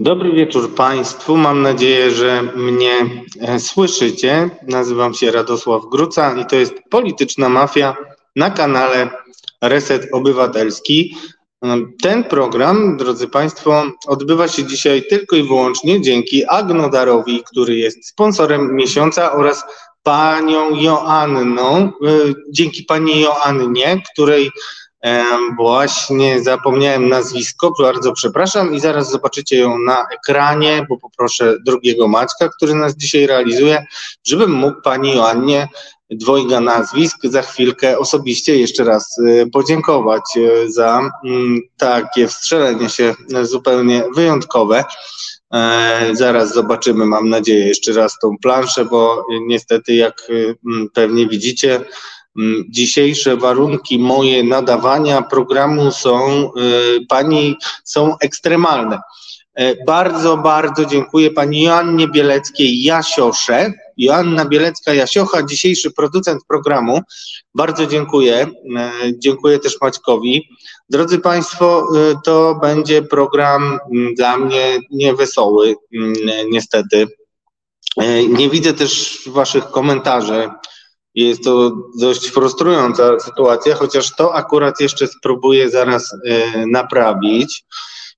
Dobry wieczór Państwu. Mam nadzieję, że mnie e, słyszycie. Nazywam się Radosław Gruca i to jest Polityczna Mafia na kanale Reset Obywatelski. Ten program, drodzy Państwo, odbywa się dzisiaj tylko i wyłącznie dzięki Agnodarowi, który jest sponsorem miesiąca oraz panią Joanną, e, dzięki pani Joannie, której Właśnie zapomniałem nazwisko, bardzo przepraszam i zaraz zobaczycie ją na ekranie, bo poproszę drugiego Maćka, który nas dzisiaj realizuje, żebym mógł Pani Joannie dwojga nazwisk za chwilkę osobiście jeszcze raz e, podziękować e, za mm, takie wstrzelenie się zupełnie wyjątkowe. E, zaraz zobaczymy, mam nadzieję, jeszcze raz tą planszę, bo niestety, jak pewnie widzicie, Mm, dzisiejsze warunki moje nadawania programu są y, pani są ekstremalne. E, bardzo, bardzo dziękuję pani Joannie Bieleckiej Jasiosze. Joanna Bielecka-Jasiocha, dzisiejszy producent programu. Bardzo dziękuję. E, dziękuję też Maćkowi. Drodzy Państwo, y, to będzie program mm, dla mnie niewesoły, mm, niestety. E, nie widzę też Waszych komentarzy jest to dość frustrująca sytuacja, chociaż to akurat jeszcze spróbuję zaraz e, naprawić.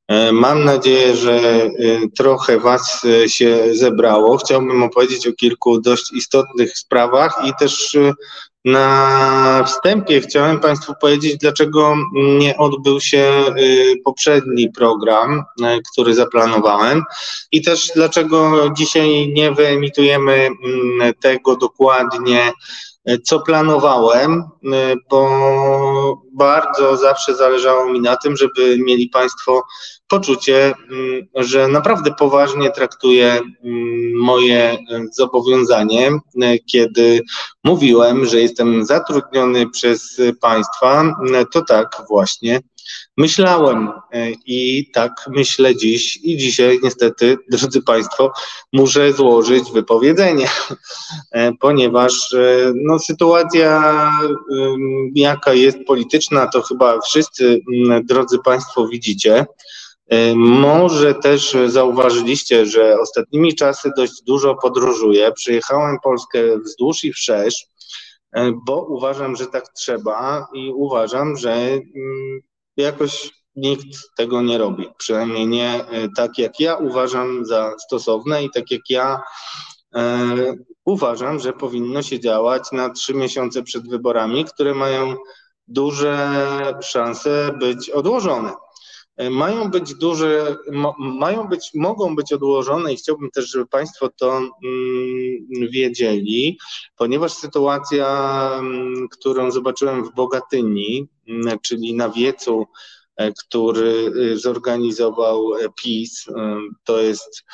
E, mam nadzieję, że e, trochę Was się zebrało. Chciałbym opowiedzieć o kilku dość istotnych sprawach i też na wstępie chciałem Państwu powiedzieć, dlaczego nie odbył się poprzedni program, który zaplanowałem i też dlaczego dzisiaj nie wyemitujemy tego dokładnie co planowałem, y, bo bardzo zawsze zależało mi na tym, żeby mieli Państwo poczucie, mm, że naprawdę poważnie traktuję mm, moje zobowiązanie, y, kiedy mówiłem, że jestem zatrudniony przez Państwa, to tak właśnie myślałem e, i tak myślę dziś i dzisiaj niestety, drodzy Państwo, muszę złożyć wypowiedzenie, e, ponieważ e, no, sytuacja jaka jest polityczna, to chyba wszyscy, drodzy Państwo, widzicie. Może też zauważyliście, że ostatnimi czasy dość dużo podróżuję. Przyjechałem Polskę wzdłuż i wszerz, bo uważam, że tak trzeba i uważam, że jakoś nikt tego nie robi. Przynajmniej nie e, tak, jak ja uważam za stosowne i tak, jak ja e, uważam, że powinno się działać na trzy miesiące przed wyborami, które mają duże szanse być odłożone. E, mają być duże, mają być, mogą być odłożone i chciałbym też, żeby Państwo to mm, wiedzieli, ponieważ sytuacja, mm, którą zobaczyłem w Bogatyni, mm, czyli na wiecu, e, który y, zorganizował e, PiS, to jest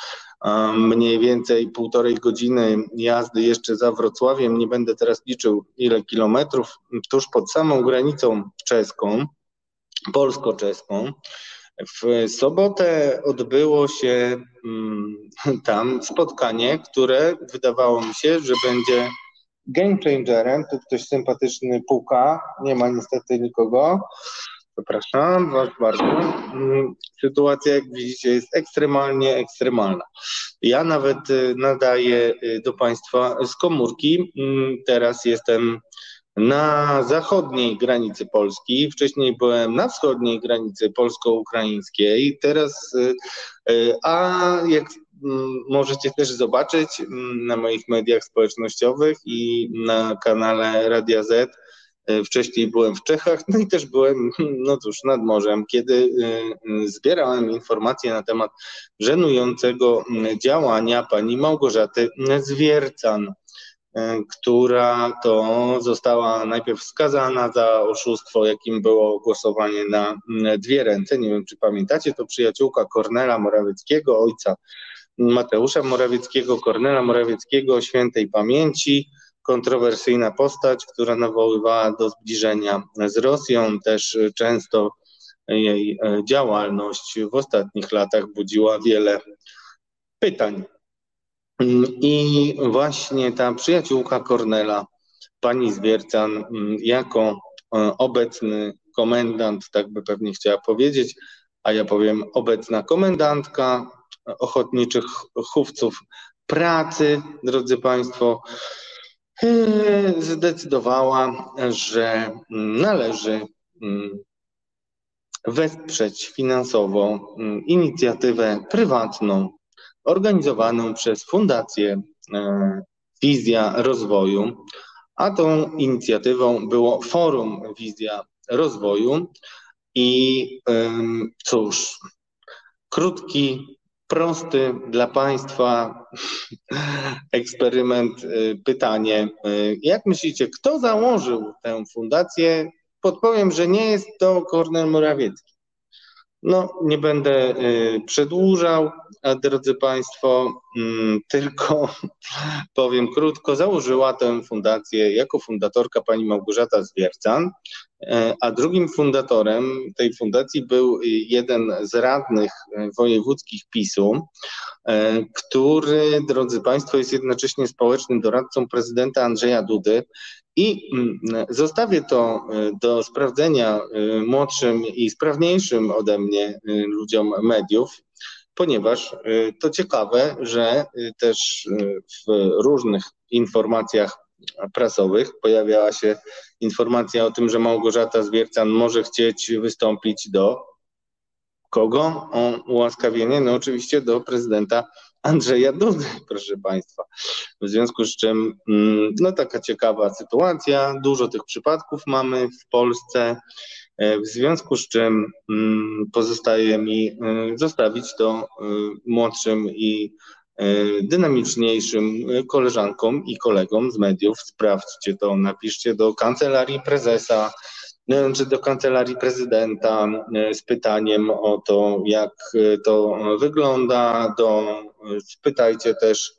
mniej więcej półtorej godziny jazdy jeszcze za Wrocławiem. Nie będę teraz liczył ile kilometrów, tuż pod samą granicą czeską, polsko-czeską. W sobotę odbyło się mm, tam spotkanie, które wydawało mi się, że będzie game changerem. Tu ktoś sympatyczny puka, nie ma niestety nikogo. Zapraszam Was bardzo. Mm, sytuacja, jak widzicie, jest ekstremalnie ekstremalna. Ja nawet y, nadaję y, do Państwa z komórki. Mm, teraz jestem na zachodniej granicy Polski. Wcześniej byłem na wschodniej granicy polsko-ukraińskiej. Teraz, y, y, a jak mm, możecie też zobaczyć mm, na moich mediach społecznościowych i na kanale Radia Z, y, Wcześniej byłem w Czechach, no i też byłem, no cóż, nad morzem, kiedy zbierałem informacje na temat żenującego mm, działania pani Małgorzaty Zwiercan. E, która to została najpierw skazana za oszustwo, jakim było głosowanie na dwie ręce. Nie wiem, czy pamiętacie, to przyjaciółka Kornela Morawieckiego, ojca Mateusza Morawieckiego, Kornela Morawieckiego, świętej pamięci, kontrowersyjna postać, która nawoływała do zbliżenia z Rosją, też często jej e, działalność w ostatnich latach budziła wiele pytań. I właśnie ta przyjaciółka Kornela, pani Zwiercan, mm, jako e, obecny komendant, tak by pewnie chciała powiedzieć, a ja powiem obecna komendantka ochotniczych chówców pracy, drodzy Państwo, zdecydowała, że należy mm, wesprzeć finansowo mm, inicjatywę prywatną organizowaną przez Fundację e, Wizja Rozwoju, a tą inicjatywą było Forum Wizja Rozwoju i cóż, krótki, prosty dla Państwa eksperyment, y, pytanie. Y, jak myślicie, kto założył tę fundację? Podpowiem, że nie jest to Kornel Morawiecki. No, nie będę y, przedłużał, a drodzy Państwo, mm, tylko powiem krótko, założyła tę fundację jako fundatorka pani Małgorzata Zwiercan, a drugim fundatorem tej fundacji był jeden z radnych e, wojewódzkich PiSu, e, który, drodzy Państwo, jest jednocześnie społecznym doradcą prezydenta Andrzeja Dudy. I mm, zostawię to do sprawdzenia młodszym i sprawniejszym ode mnie ludziom mediów, ponieważ to ciekawe, że też w różnych informacjach prasowych pojawiała się informacja o tym, że Małgorzata Zwiercan może chcieć wystąpić do kogo o ułaskawienie? No oczywiście do prezydenta Andrzeja Dudy, proszę Państwa. W związku z czym, mm, no taka ciekawa sytuacja, dużo tych przypadków mamy w Polsce. E, w związku z czym mm, pozostaje mi e, zostawić to e, młodszym i dynamiczniejszym koleżankom i kolegom z mediów. Sprawdźcie to, napiszcie do kancelarii prezesa czy do kancelarii prezydenta z pytaniem o to, jak to wygląda. Do, spytajcie też,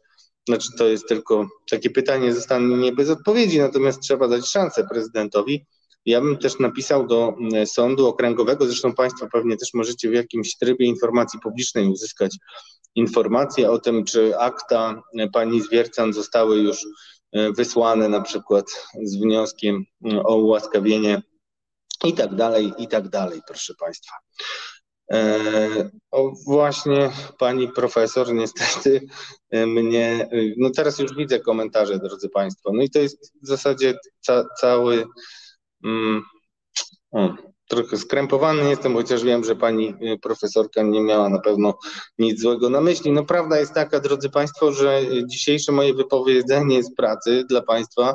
znaczy to jest tylko takie pytanie, zostanie nie bez odpowiedzi, natomiast trzeba dać szansę prezydentowi ja bym też napisał do mm, sądu okręgowego, zresztą Państwo pewnie też możecie w jakimś trybie informacji publicznej uzyskać informacje o tym, czy akta e, pani Zwiercan zostały już e, wysłane na przykład z wnioskiem mm, o ułaskawienie i tak dalej, i tak dalej, proszę Państwa. E, o, właśnie pani profesor niestety e, mnie, no teraz już widzę komentarze, drodzy Państwo, no i to jest w zasadzie ca, cały Mm, o, trochę skrępowany jestem, chociaż wiem, że pani y, profesorka nie miała na pewno nic złego na myśli. No prawda jest taka, drodzy Państwo, że dzisiejsze moje wypowiedzenie z pracy dla Państwa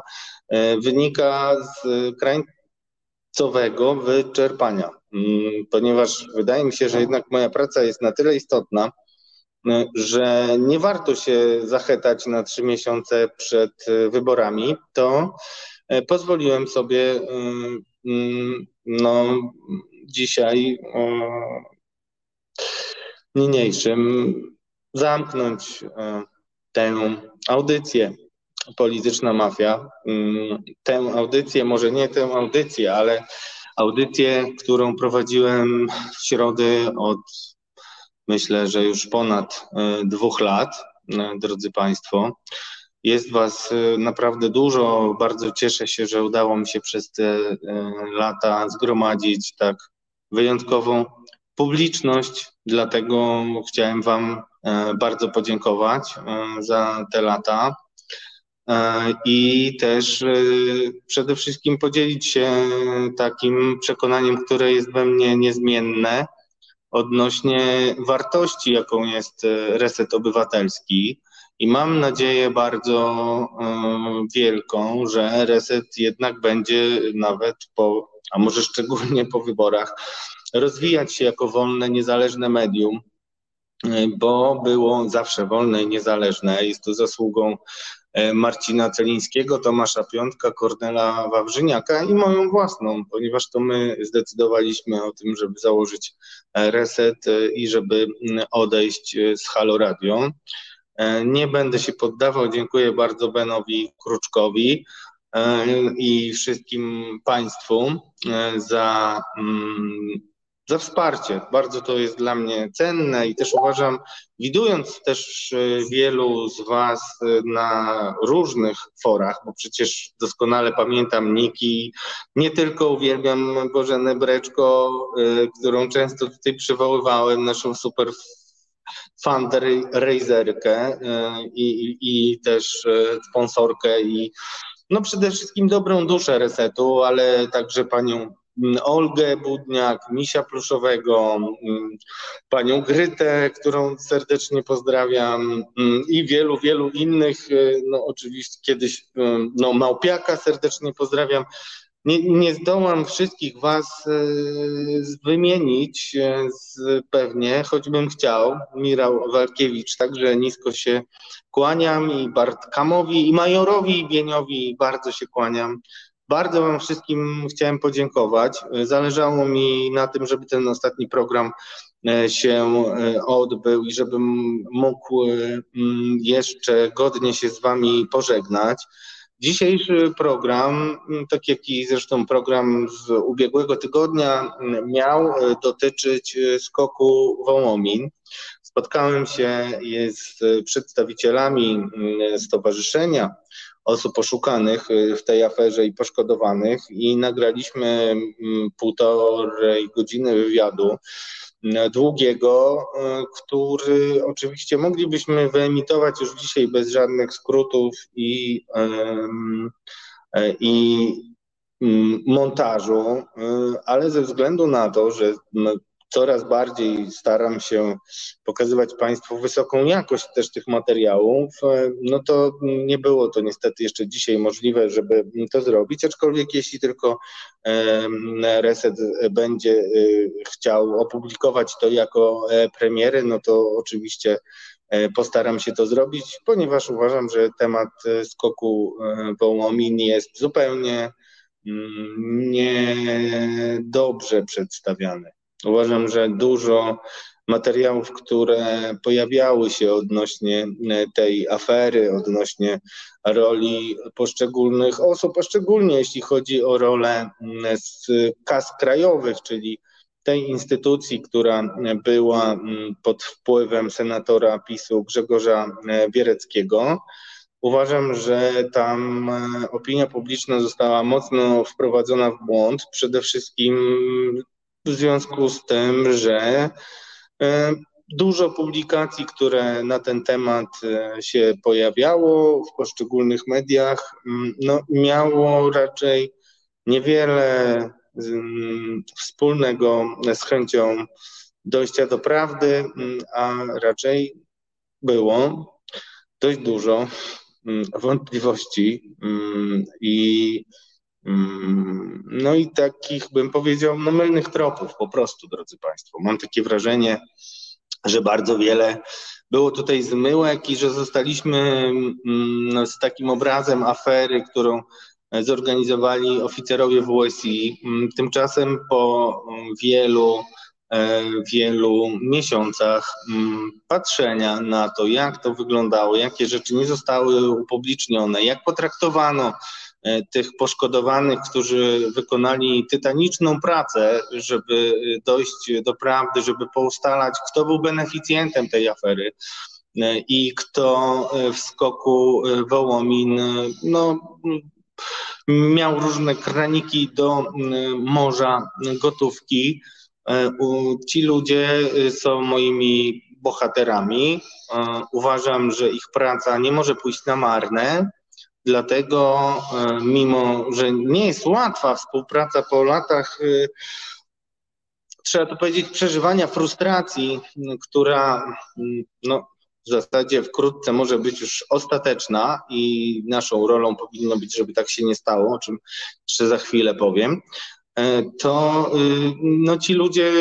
e, wynika z krańcowego wyczerpania, mm, ponieważ wydaje mi się, że jednak moja praca jest na tyle istotna, y, że nie warto się zachetać na trzy miesiące przed y, wyborami, to pozwoliłem sobie e, mm, no, dzisiaj niniejszym zamknąć e, tę audycję Polityczna Mafia. Mm, tę audycję, może nie tę audycję, ale audycję, którą prowadziłem w środę od myślę, że już ponad dwóch lat, drodzy Państwo. Jest Was y, naprawdę dużo. Bardzo cieszę się, że udało mi się przez te y, lata zgromadzić tak wyjątkową publiczność. Dlatego chciałem Wam y, bardzo podziękować za te lata. I też przede wszystkim podzielić się takim przekonaniem, które jest we mnie niezmienne odnośnie wartości, jaką jest reset obywatelski i mam nadzieję bardzo e, wielką, że reset jednak będzie nawet po, a może szczególnie po wyborach, rozwijać się jako wolne, niezależne medium, e, bo było zawsze wolne i niezależne. Jest to zasługą e, Marcina Celińskiego, Tomasza Piątka, Kornela Wawrzyniaka i moją własną, ponieważ to my zdecydowaliśmy o tym, żeby założyć reset i żeby odejść z Halo Radio. E, nie będę się poddawał. Dziękuję bardzo Benowi Kruczkowi e, i wszystkim Państwu e, za, mm, za wsparcie. Bardzo to jest dla mnie cenne i też uważam, widując też wielu z Was na różnych forach, bo przecież doskonale pamiętam Niki, nie tylko uwielbiam Bożenę Breczko, którą często tutaj przywoływałem, naszą super fundraiserkę i, i też sponsorkę i no przede wszystkim dobrą duszę resetu, ale także panią Olgę Budniak, Misia Pluszowego, panią Grytę, którą serdecznie pozdrawiam i wielu, wielu innych, y, no oczywiście kiedyś no Małpiaka serdecznie pozdrawiam. Nie, nie zdołam wszystkich Was y, wymienić z, pewnie, choćbym chciał. Mirał Walkiewicz, także nisko się kłaniam i Bartkamowi i Majorowi Bieniowi bardzo się kłaniam. Bardzo Wam wszystkim chciałem podziękować. Zależało mi na tym, żeby ten ostatni program e, się e, odbył i żebym mógł jeszcze godnie się z Wami pożegnać. Dzisiejszy program, tak jak i zresztą program z ubiegłego tygodnia, miał e, dotyczyć skoku Wołomin. Spotkałem się z przedstawicielami mm, stowarzyszenia osób poszukanych w tej aferze i poszkodowanych i nagraliśmy mm, półtorej godziny wywiadu mm, długiego, y, który oczywiście moglibyśmy wyemitować już dzisiaj bez żadnych skrótów i, i montażu, y, ale ze względu na to, że coraz bardziej staram się pokazywać Państwu wysoką jakość też tych materiałów, e, no to nie było to niestety jeszcze dzisiaj możliwe, żeby to zrobić, aczkolwiek jeśli tylko Reset będzie e, chciał opublikować to jako e, premiery, no to oczywiście postaram się to zrobić, ponieważ uważam, że temat skoku Wołomin jest zupełnie mm, niedobrze przedstawiany. Uważam, że dużo materiałów, które pojawiały się odnośnie e, tej afery, odnośnie roli poszczególnych osób, a szczególnie jeśli chodzi o rolę z kas krajowych, czyli tej instytucji, która była pod wpływem senatora PiSu Grzegorza e, Biereckiego. Uważam, że tam e, opinia publiczna została mocno wprowadzona w błąd. Przede wszystkim w związku z tym, że e, dużo publikacji, które na ten temat e, się pojawiało w poszczególnych mediach, mm, no, miało raczej niewiele mm, wspólnego z chęcią dojścia do prawdy, mm, a raczej było dość dużo wątpliwości i no i takich, bym powiedział, no mylnych tropów po prostu, drodzy Państwo. Mam takie wrażenie, że bardzo wiele było tutaj zmyłek i że zostaliśmy mm, z takim obrazem afery, którą zorganizowali oficerowie WSI. Mm, tymczasem po wielu, e, wielu miesiącach patrzenia na to, jak to wyglądało, jakie rzeczy nie zostały upublicznione, jak potraktowano tych poszkodowanych, którzy wykonali tytaniczną pracę, żeby dojść do prawdy, żeby poustalać, kto był beneficjentem tej afery e, i kto w skoku Wołomin no, miał różne kraniki do morza gotówki. E, ci ludzie są moimi bohaterami. Uważam, że ich praca nie może pójść na marne. Dlatego, e, mimo że nie jest łatwa współpraca po latach, e, trzeba to powiedzieć, przeżywania frustracji, która no, w zasadzie wkrótce może być już ostateczna i naszą rolą powinno być, żeby tak się nie stało, o czym jeszcze za chwilę powiem, e, to no, ci ludzie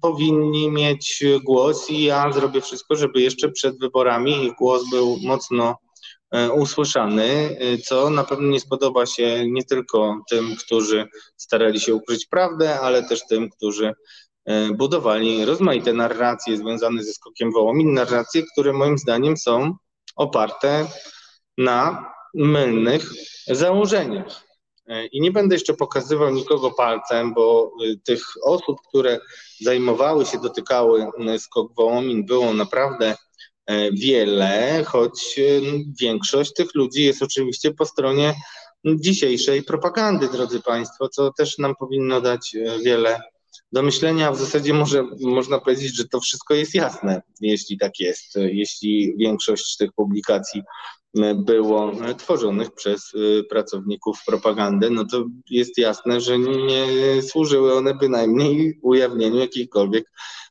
powinni mieć głos i ja zrobię wszystko, żeby jeszcze przed wyborami ich głos był mocno usłyszany, e, co na pewno nie spodoba się nie tylko tym, którzy starali się ukryć prawdę, ale też tym, którzy e, budowali rozmaite narracje związane ze skokiem Wołomin, narracje, które moim zdaniem są oparte na mylnych założeniach. I nie będę jeszcze pokazywał nikogo palcem, bo tych osób, które zajmowały się, dotykały skok Wołomin, było naprawdę E, wiele, choć e, większość tych ludzi jest oczywiście po stronie dzisiejszej propagandy, drodzy Państwo, co też nam powinno dać e, wiele do myślenia. W zasadzie może, można powiedzieć, że to wszystko jest jasne, jeśli tak jest, jeśli większość tych publikacji było tworzonych przez pracowników propagandy, no to jest jasne, że nie służyły one bynajmniej ujawnieniu jakiejkolwiek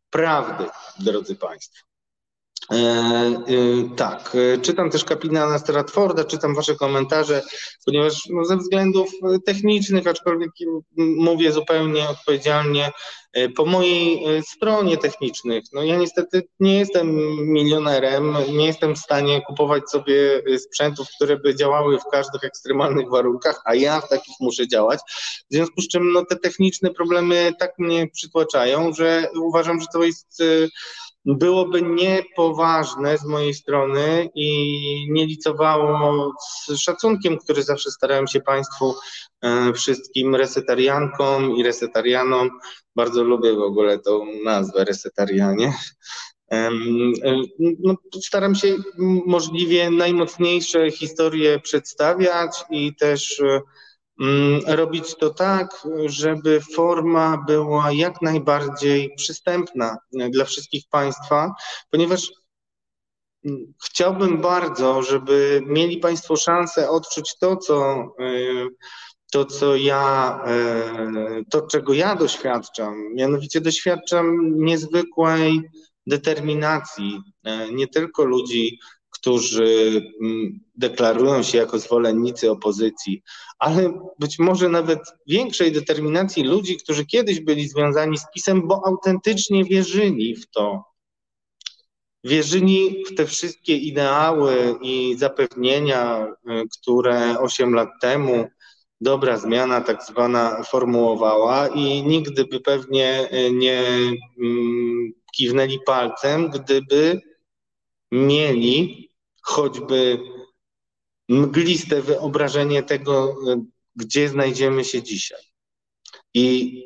prawdy, drodzy Państwo. E, e, tak, e, czytam też kapitana Stratforda, czytam Wasze komentarze, ponieważ no, ze względów technicznych, aczkolwiek mówię zupełnie odpowiedzialnie, po mojej stronie technicznych, no ja niestety nie jestem milionerem, nie jestem w stanie kupować sobie sprzętów, które by działały w każdych ekstremalnych warunkach, a ja w takich muszę działać. W związku z czym no, te techniczne problemy tak mnie przytłaczają, że uważam, że to jest byłoby niepoważne z mojej strony i nie licowało z szacunkiem, który zawsze starałem się Państwu e, wszystkim resetariankom i resetarianom. Bardzo lubię w ogóle tą nazwę resetarianie. E, no, staram się możliwie najmocniejsze historie przedstawiać i też e, robić to tak, żeby forma była jak najbardziej przystępna dla wszystkich Państwa, ponieważ mm, chciałbym bardzo, żeby mieli Państwo szansę odczuć to, co, y, to, co ja, y, to, czego ja doświadczam. Mianowicie doświadczam niezwykłej determinacji y, nie tylko ludzi, którzy mm, deklarują się jako zwolennicy opozycji, ale być może nawet większej determinacji ludzi, którzy kiedyś byli związani z PiSem, bo autentycznie wierzyli w to. Wierzyli w te wszystkie ideały i zapewnienia, y, które 8 lat temu dobra zmiana tak zwana formułowała i nigdy by pewnie y, nie mm, kiwnęli palcem, gdyby mieli choćby mgliste wyobrażenie tego, gdzie znajdziemy się dzisiaj. I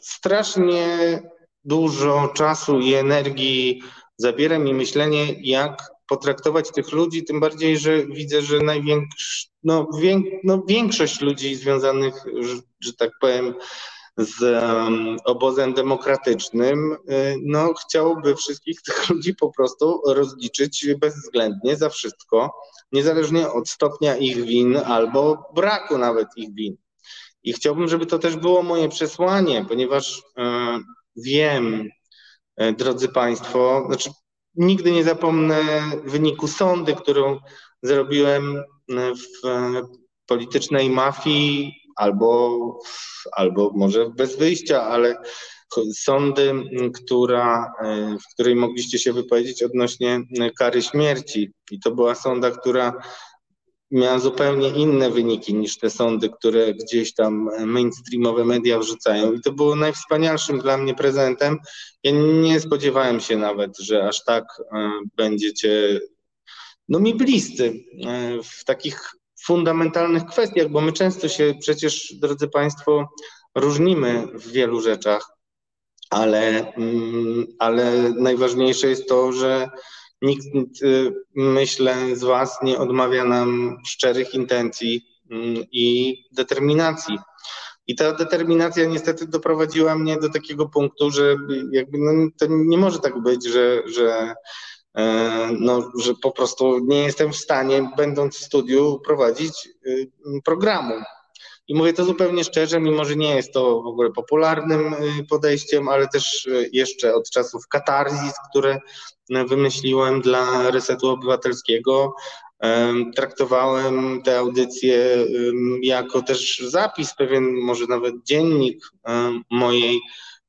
strasznie dużo czasu i energii zabiera mi myślenie, jak potraktować tych ludzi, tym bardziej, że widzę, że największ, no, wiek, no, większość ludzi związanych, że, że tak powiem, z obozem demokratycznym, y, no chciałby wszystkich tych ludzi po prostu rozliczyć bezwzględnie za wszystko, niezależnie od stopnia ich win albo braku nawet ich win. I chciałbym, żeby to też było moje przesłanie, ponieważ e, wiem, e, drodzy Państwo, znaczy nigdy nie zapomnę wyniku sądy, którą zrobiłem w politycznej mafii albo, albo może bez wyjścia, ale sądy, która, w której mogliście się wypowiedzieć odnośnie kary śmierci. I to była sąda, która miała zupełnie inne wyniki niż te sądy, które gdzieś tam mainstreamowe media wrzucają. I to było najwspanialszym dla mnie prezentem. Ja nie spodziewałem się nawet, że aż tak e, będziecie no mi bliscy e, w takich fundamentalnych kwestiach, bo my często się przecież, drodzy Państwo, różnimy w wielu rzeczach, ale, mm, ale najważniejsze jest to, że nikt, y, myślę, z Was nie odmawia nam szczerych intencji mm, i determinacji. I ta determinacja niestety doprowadziła mnie do takiego punktu, że jakby no, to nie może tak być, że, że no, że po prostu nie jestem w stanie, będąc w studiu, prowadzić y, programu. I mówię to zupełnie szczerze, mimo że nie jest to w ogóle popularnym y, podejściem, ale też y, jeszcze od czasów katarzis, które wymyśliłem dla Resetu Obywatelskiego, traktowałem te audycje jako też zapis, pewien może nawet dziennik mojej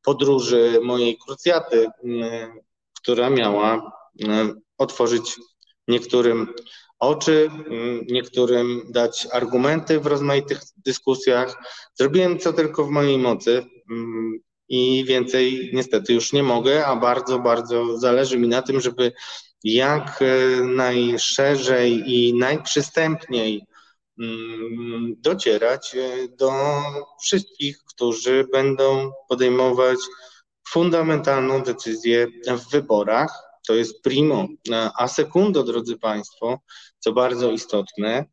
podróży, mojej krucjaty, która miała E, otworzyć niektórym oczy, niektórym dać argumenty w rozmaitych dyskusjach. Zrobiłem co tylko w mojej mocy i więcej niestety już nie mogę, a bardzo, bardzo zależy mi na tym, żeby jak e, najszerzej i najprzystępniej docierać e, do wszystkich, którzy będą podejmować fundamentalną decyzję w wyborach to jest primo. A secundo, drodzy Państwo, co bardzo istotne,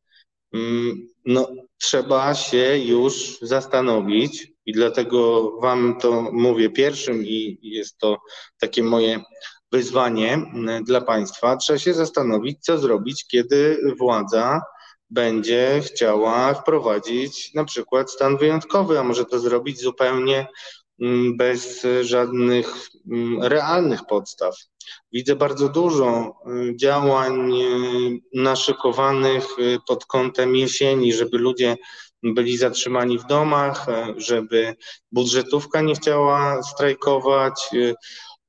mm, no, trzeba się już zastanowić, i dlatego Wam to mówię pierwszym i jest to takie moje wyzwanie dla państwa. Trzeba się zastanowić, co zrobić, kiedy władza będzie chciała wprowadzić na przykład stan wyjątkowy, a może to zrobić zupełnie mm, bez żadnych mm, realnych podstaw. Widzę bardzo dużo y, działań y, naszykowanych y, pod kątem jesieni, żeby ludzie byli zatrzymani w domach, żeby budżetówka nie chciała strajkować,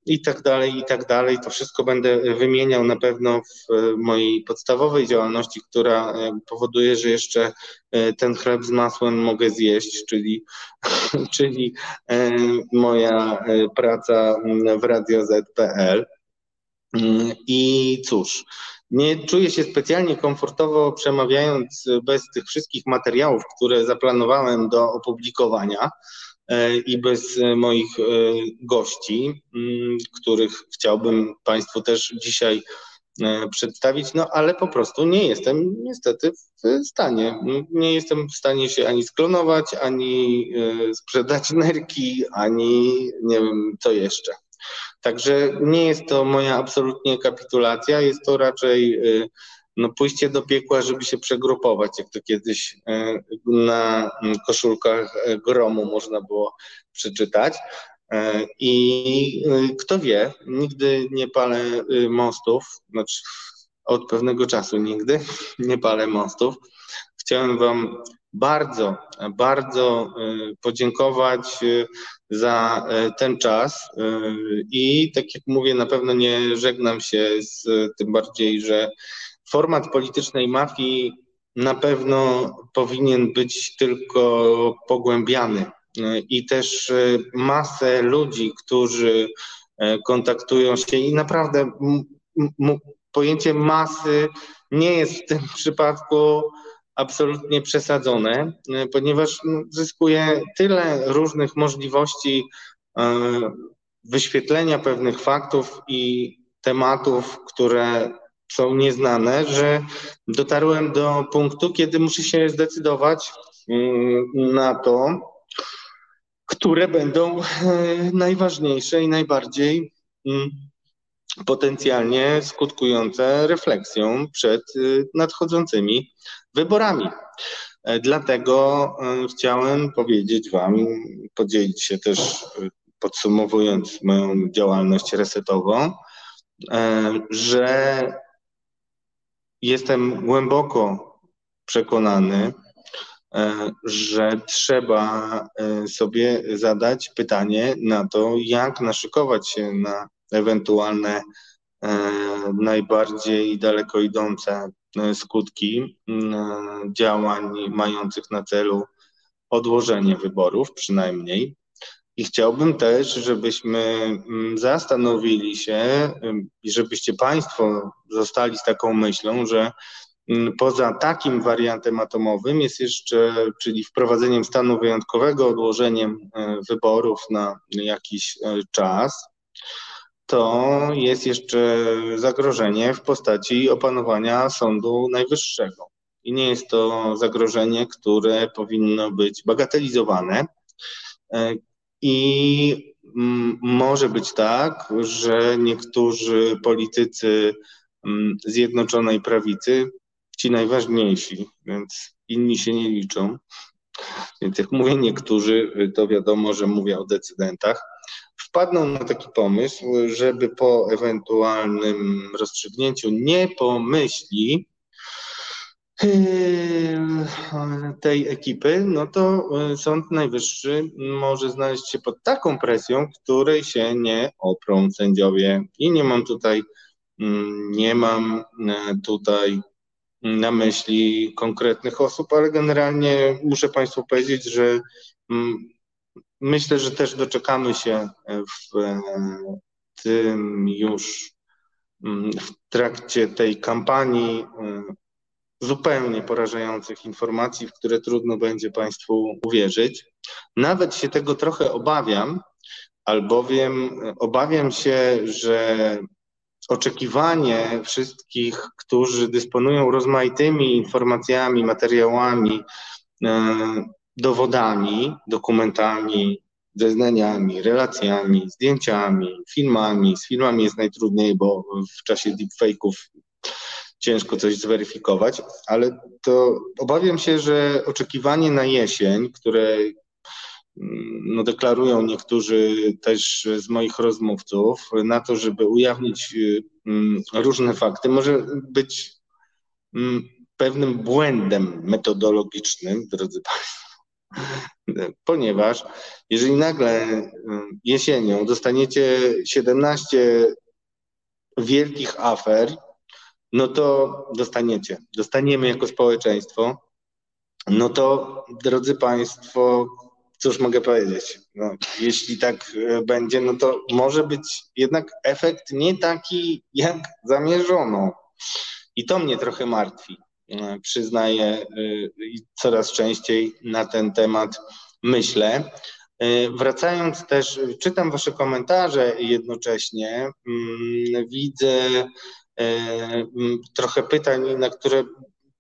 i tak dalej, i tak dalej. To wszystko będę wymieniał na pewno w mojej podstawowej działalności, która powoduje, że jeszcze ten chleb z masłem mogę zjeść, czyli, czyli moja praca w Radio ZPL. I cóż, nie czuję się specjalnie komfortowo przemawiając bez tych wszystkich materiałów, które zaplanowałem do opublikowania. E, i bez e, moich e, gości, mm, których chciałbym Państwu też dzisiaj przedstawić, no ale po prostu nie jestem niestety w stanie. Nie jestem w stanie się ani sklonować, ani sprzedać nerki, ani nie wiem co jeszcze. Także nie jest to moja absolutnie kapitulacja, jest to raczej no pójście do piekła, żeby się przegrupować, jak to kiedyś e, na koszulkach e, gromu można było przeczytać. I kto wie, nigdy nie palę mostów, znaczy od pewnego czasu nigdy nie palę mostów. Chciałem Wam bardzo, bardzo podziękować za ten czas i tak jak mówię, na pewno nie żegnam się z tym bardziej, że format politycznej mafii na pewno powinien być tylko pogłębiany i też masę ludzi, którzy kontaktują się i naprawdę pojęcie masy nie jest w tym przypadku absolutnie przesadzone, e, ponieważ zyskuje tyle różnych możliwości wyświetlenia pewnych faktów i tematów, które są nieznane, że dotarłem do punktu, kiedy muszę się zdecydować na to, które będą e, najważniejsze i najbardziej potencjalnie skutkujące refleksją przed e, nadchodzącymi wyborami. E, dlatego chciałem powiedzieć Wam, podzielić się też, podsumowując moją działalność resetową, że jestem głęboko przekonany, e, że trzeba e, sobie zadać pytanie na to, jak naszykować się na ewentualne e, najbardziej daleko idące skutki działań mających na celu odłożenie wyborów, przynajmniej. I chciałbym też, żebyśmy mm, zastanowili się i żebyście Państwo zostali z taką myślą, że mm, poza takim wariantem atomowym jest jeszcze, czyli wprowadzeniem stanu wyjątkowego, odłożeniem e, wyborów na jakiś e, czas, to jest jeszcze zagrożenie w postaci opanowania Sądu Najwyższego. I nie jest to zagrożenie, które powinno być bagatelizowane. E, i mm, może być tak, że niektórzy politycy mm, Zjednoczonej Prawicy, ci najważniejsi, więc inni się nie liczą. Więc jak mówię niektórzy, to wiadomo, że mówię o decydentach. Wpadną na taki pomysł, żeby po ewentualnym rozstrzygnięciu nie pomyśli, Yy, tej ekipy, no to yy, Sąd Najwyższy może znaleźć się pod taką presją, której się nie oprą sędziowie. I nie mam tutaj, mm, nie mam yy, tutaj na myśli konkretnych osób, ale generalnie muszę Państwu powiedzieć, że mm, myślę, że też doczekamy się w tym już mm, w trakcie tej kampanii zupełnie porażających informacji, w które trudno będzie Państwu uwierzyć. Nawet się tego trochę obawiam, albowiem obawiam się, że oczekiwanie wszystkich, którzy dysponują rozmaitymi informacjami, materiałami, e, dowodami, dokumentami, zeznaniami, relacjami, zdjęciami, filmami. Z filmami jest najtrudniej, bo w czasie deepfake'ów ciężko coś zweryfikować, ale to obawiam się, że oczekiwanie na jesień, które no, deklarują niektórzy też z moich rozmówców, na to, żeby ujawnić mm, różne fakty, może być mm, pewnym błędem metodologicznym, drodzy Państwo. Ponieważ jeżeli nagle jesienią dostaniecie 17 wielkich afer, no to dostaniecie, dostaniemy jako społeczeństwo, no to drodzy Państwo, cóż mogę powiedzieć? No, jeśli tak e, będzie, no to może być jednak efekt nie taki, jak zamierzono. I to mnie trochę martwi. E, przyznaję e, coraz częściej na ten temat myślę. Wracając też, czytam Wasze komentarze jednocześnie mm, widzę trochę pytań, na które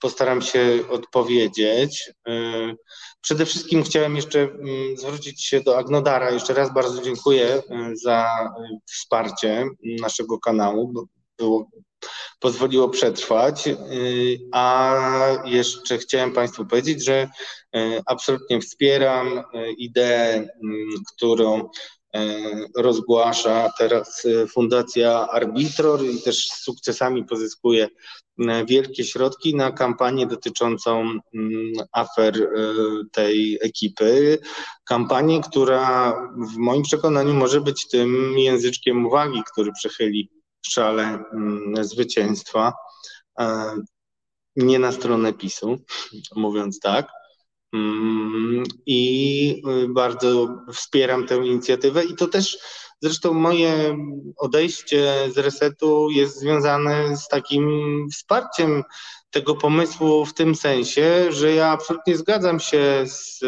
postaram się odpowiedzieć. E, przede wszystkim chciałem jeszcze zwrócić się do Agnodara. Jeszcze raz bardzo dziękuję e, za wsparcie naszego kanału. Było, pozwoliło przetrwać. A jeszcze chciałem Państwu powiedzieć, że absolutnie wspieram ideę, którą E, rozgłasza teraz e, Fundacja Arbitror i też z sukcesami pozyskuje e, wielkie środki na kampanię dotyczącą afer tej ekipy. Kampanię, która w moim przekonaniu może być tym języczkiem uwagi, który przechyli szale zwycięstwa. Nie na stronę PiSu, mówiąc tak. Mm, I y, bardzo wspieram tę inicjatywę. I to też zresztą moje odejście z resetu jest związane z takim wsparciem tego pomysłu w tym sensie, że ja absolutnie zgadzam się z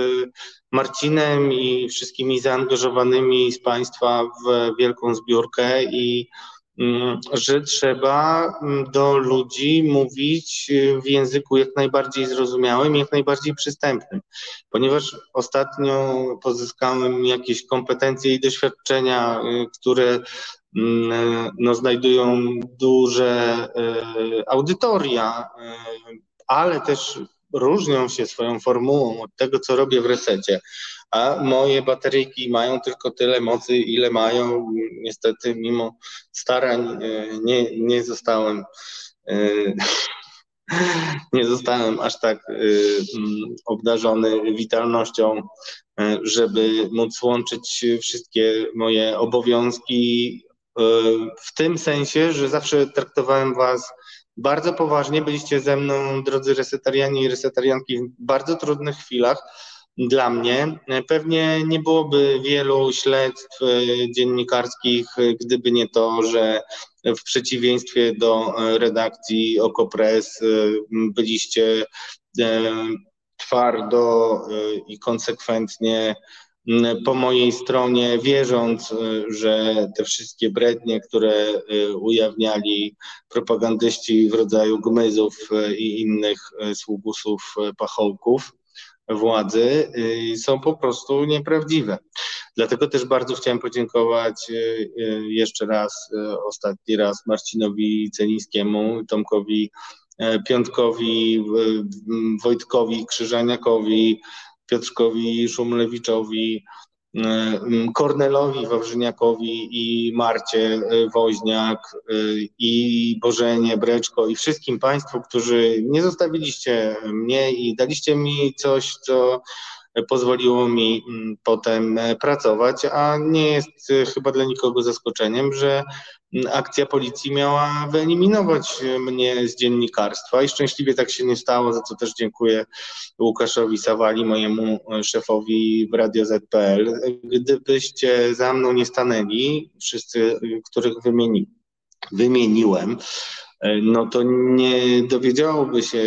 Marcinem i wszystkimi zaangażowanymi z Państwa w wielką zbiórkę i że trzeba mm, do ludzi mówić y, w języku jak najbardziej zrozumiałym, jak najbardziej przystępnym, ponieważ ostatnio pozyskałem jakieś kompetencje i doświadczenia, y, które mm, no, znajdują duże y, audytoria, ale też różnią się swoją formułą od tego, co robię w resecie a moje bateryjki mają tylko tyle mocy, ile mają. Niestety, mimo starań, e, nie, nie zostałem. E, nie zostałem aż tak e, obdarzony witalnością, żeby móc łączyć wszystkie moje obowiązki w tym sensie, że zawsze traktowałem Was bardzo poważnie. Byliście ze mną, drodzy resetarianie i resetarianki, w bardzo trudnych chwilach dla mnie. Pewnie nie byłoby wielu śledztw e, dziennikarskich, e, gdyby nie to, że w przeciwieństwie do e, redakcji Okopres byliście twardo i konsekwentnie po mojej stronie, wierząc, że te wszystkie brednie, które ujawniali propagandyści w rodzaju gmyzów i innych sługusów pachołków, władzy y, są po prostu nieprawdziwe. Dlatego też bardzo chciałem podziękować y, y, jeszcze raz, ostatni raz Marcinowi Celińskiemu, Tomkowi Piątkowi, Wojtkowi Krzyżaniakowi, Piotrkowi Szumlewiczowi, Kornelowi Wawrzyniakowi i Marcie Woźniak i Bożenie Breczko i wszystkim Państwu, którzy nie zostawiliście mnie i daliście mi coś, co pozwoliło mi potem pracować, a nie jest chyba dla nikogo zaskoczeniem, że akcja policji miała wyeliminować mnie z dziennikarstwa i szczęśliwie tak się nie stało, za co też dziękuję Łukaszowi Sawali, mojemu szefowi w Radio ZPL. Gdybyście za mną nie stanęli, wszyscy, których wymieni, wymieniłem, no to nie dowiedziałoby się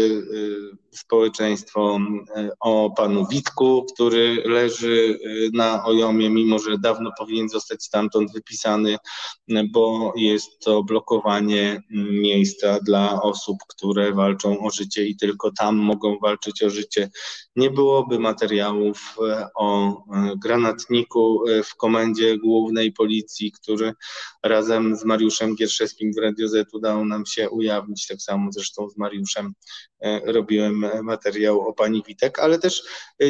społeczeństwo o panu Witku, który leży na Ojomie, mimo że dawno powinien zostać stamtąd wypisany, bo jest to blokowanie miejsca dla osób, które walczą o życie i tylko tam mogą walczyć o życie. Nie byłoby materiałów o granatniku w komendzie głównej policji, który razem z Mariuszem Gierszewskim w Radio Z udało nam się ujawnić, tak samo zresztą z Mariuszem e, robiłem materiał o pani Witek, ale też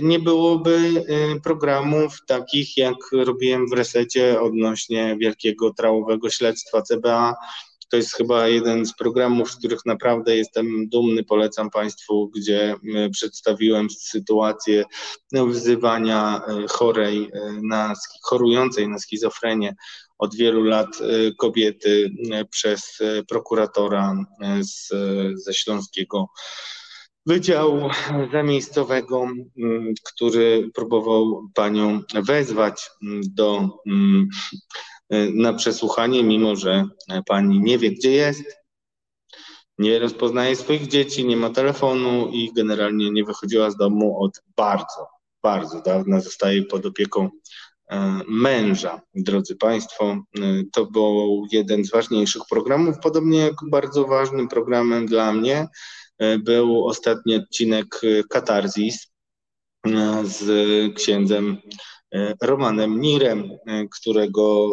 nie byłoby e, programów takich, jak robiłem w Resecie odnośnie wielkiego trałowego śledztwa CBA, to jest chyba jeden z programów, z których naprawdę jestem dumny, polecam Państwu, gdzie e, przedstawiłem sytuację wzywania chorej na, chorującej na schizofrenię od wielu lat kobiety przez prokuratora z, ze Śląskiego Wydziału Zamiejscowego, który próbował panią wezwać do, na przesłuchanie, mimo że pani nie wie, gdzie jest, nie rozpoznaje swoich dzieci, nie ma telefonu i generalnie nie wychodziła z domu od bardzo, bardzo dawna, zostaje pod opieką E, męża. Drodzy Państwo, e, to był jeden z ważniejszych programów, podobnie jak bardzo ważnym programem dla mnie e, był ostatni odcinek Katarzis z księdzem Romanem Nirem, którego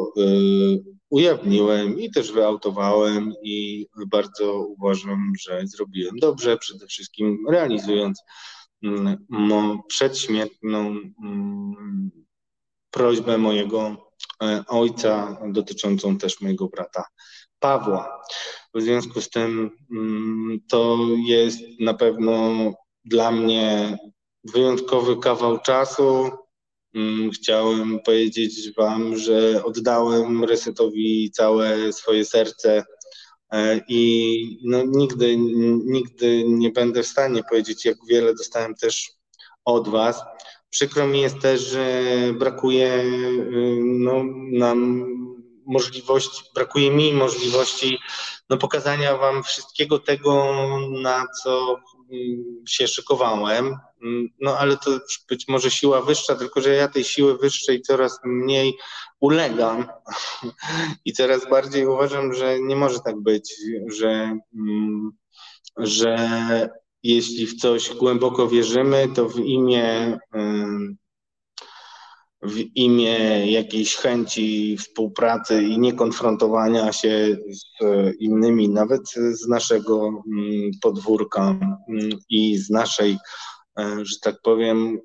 ujawniłem i też wyautowałem i bardzo uważam, że zrobiłem dobrze, przede wszystkim realizując przedśmiertną prośbę mojego e, ojca dotyczącą też mojego brata Pawła. W związku z tym mm, to jest na pewno dla mnie wyjątkowy kawał czasu. Mm, chciałem powiedzieć Wam, że oddałem resetowi całe swoje serce e, i no, nigdy, nigdy nie będę w stanie powiedzieć, jak wiele dostałem też od Was. Przykro mi jest też, że brakuje y, no, nam możliwości, brakuje mi możliwości no, pokazania Wam wszystkiego tego, na co mm, się szykowałem. Mm, no ale to być może siła wyższa, tylko że ja tej siły wyższej coraz mniej ulegam i coraz bardziej uważam, że nie może tak być, że, mm, że jeśli w coś głęboko wierzymy, to w imię, w imię jakiejś chęci współpracy i niekonfrontowania się z innymi, nawet z naszego podwórka i z naszej, e, że tak powiem,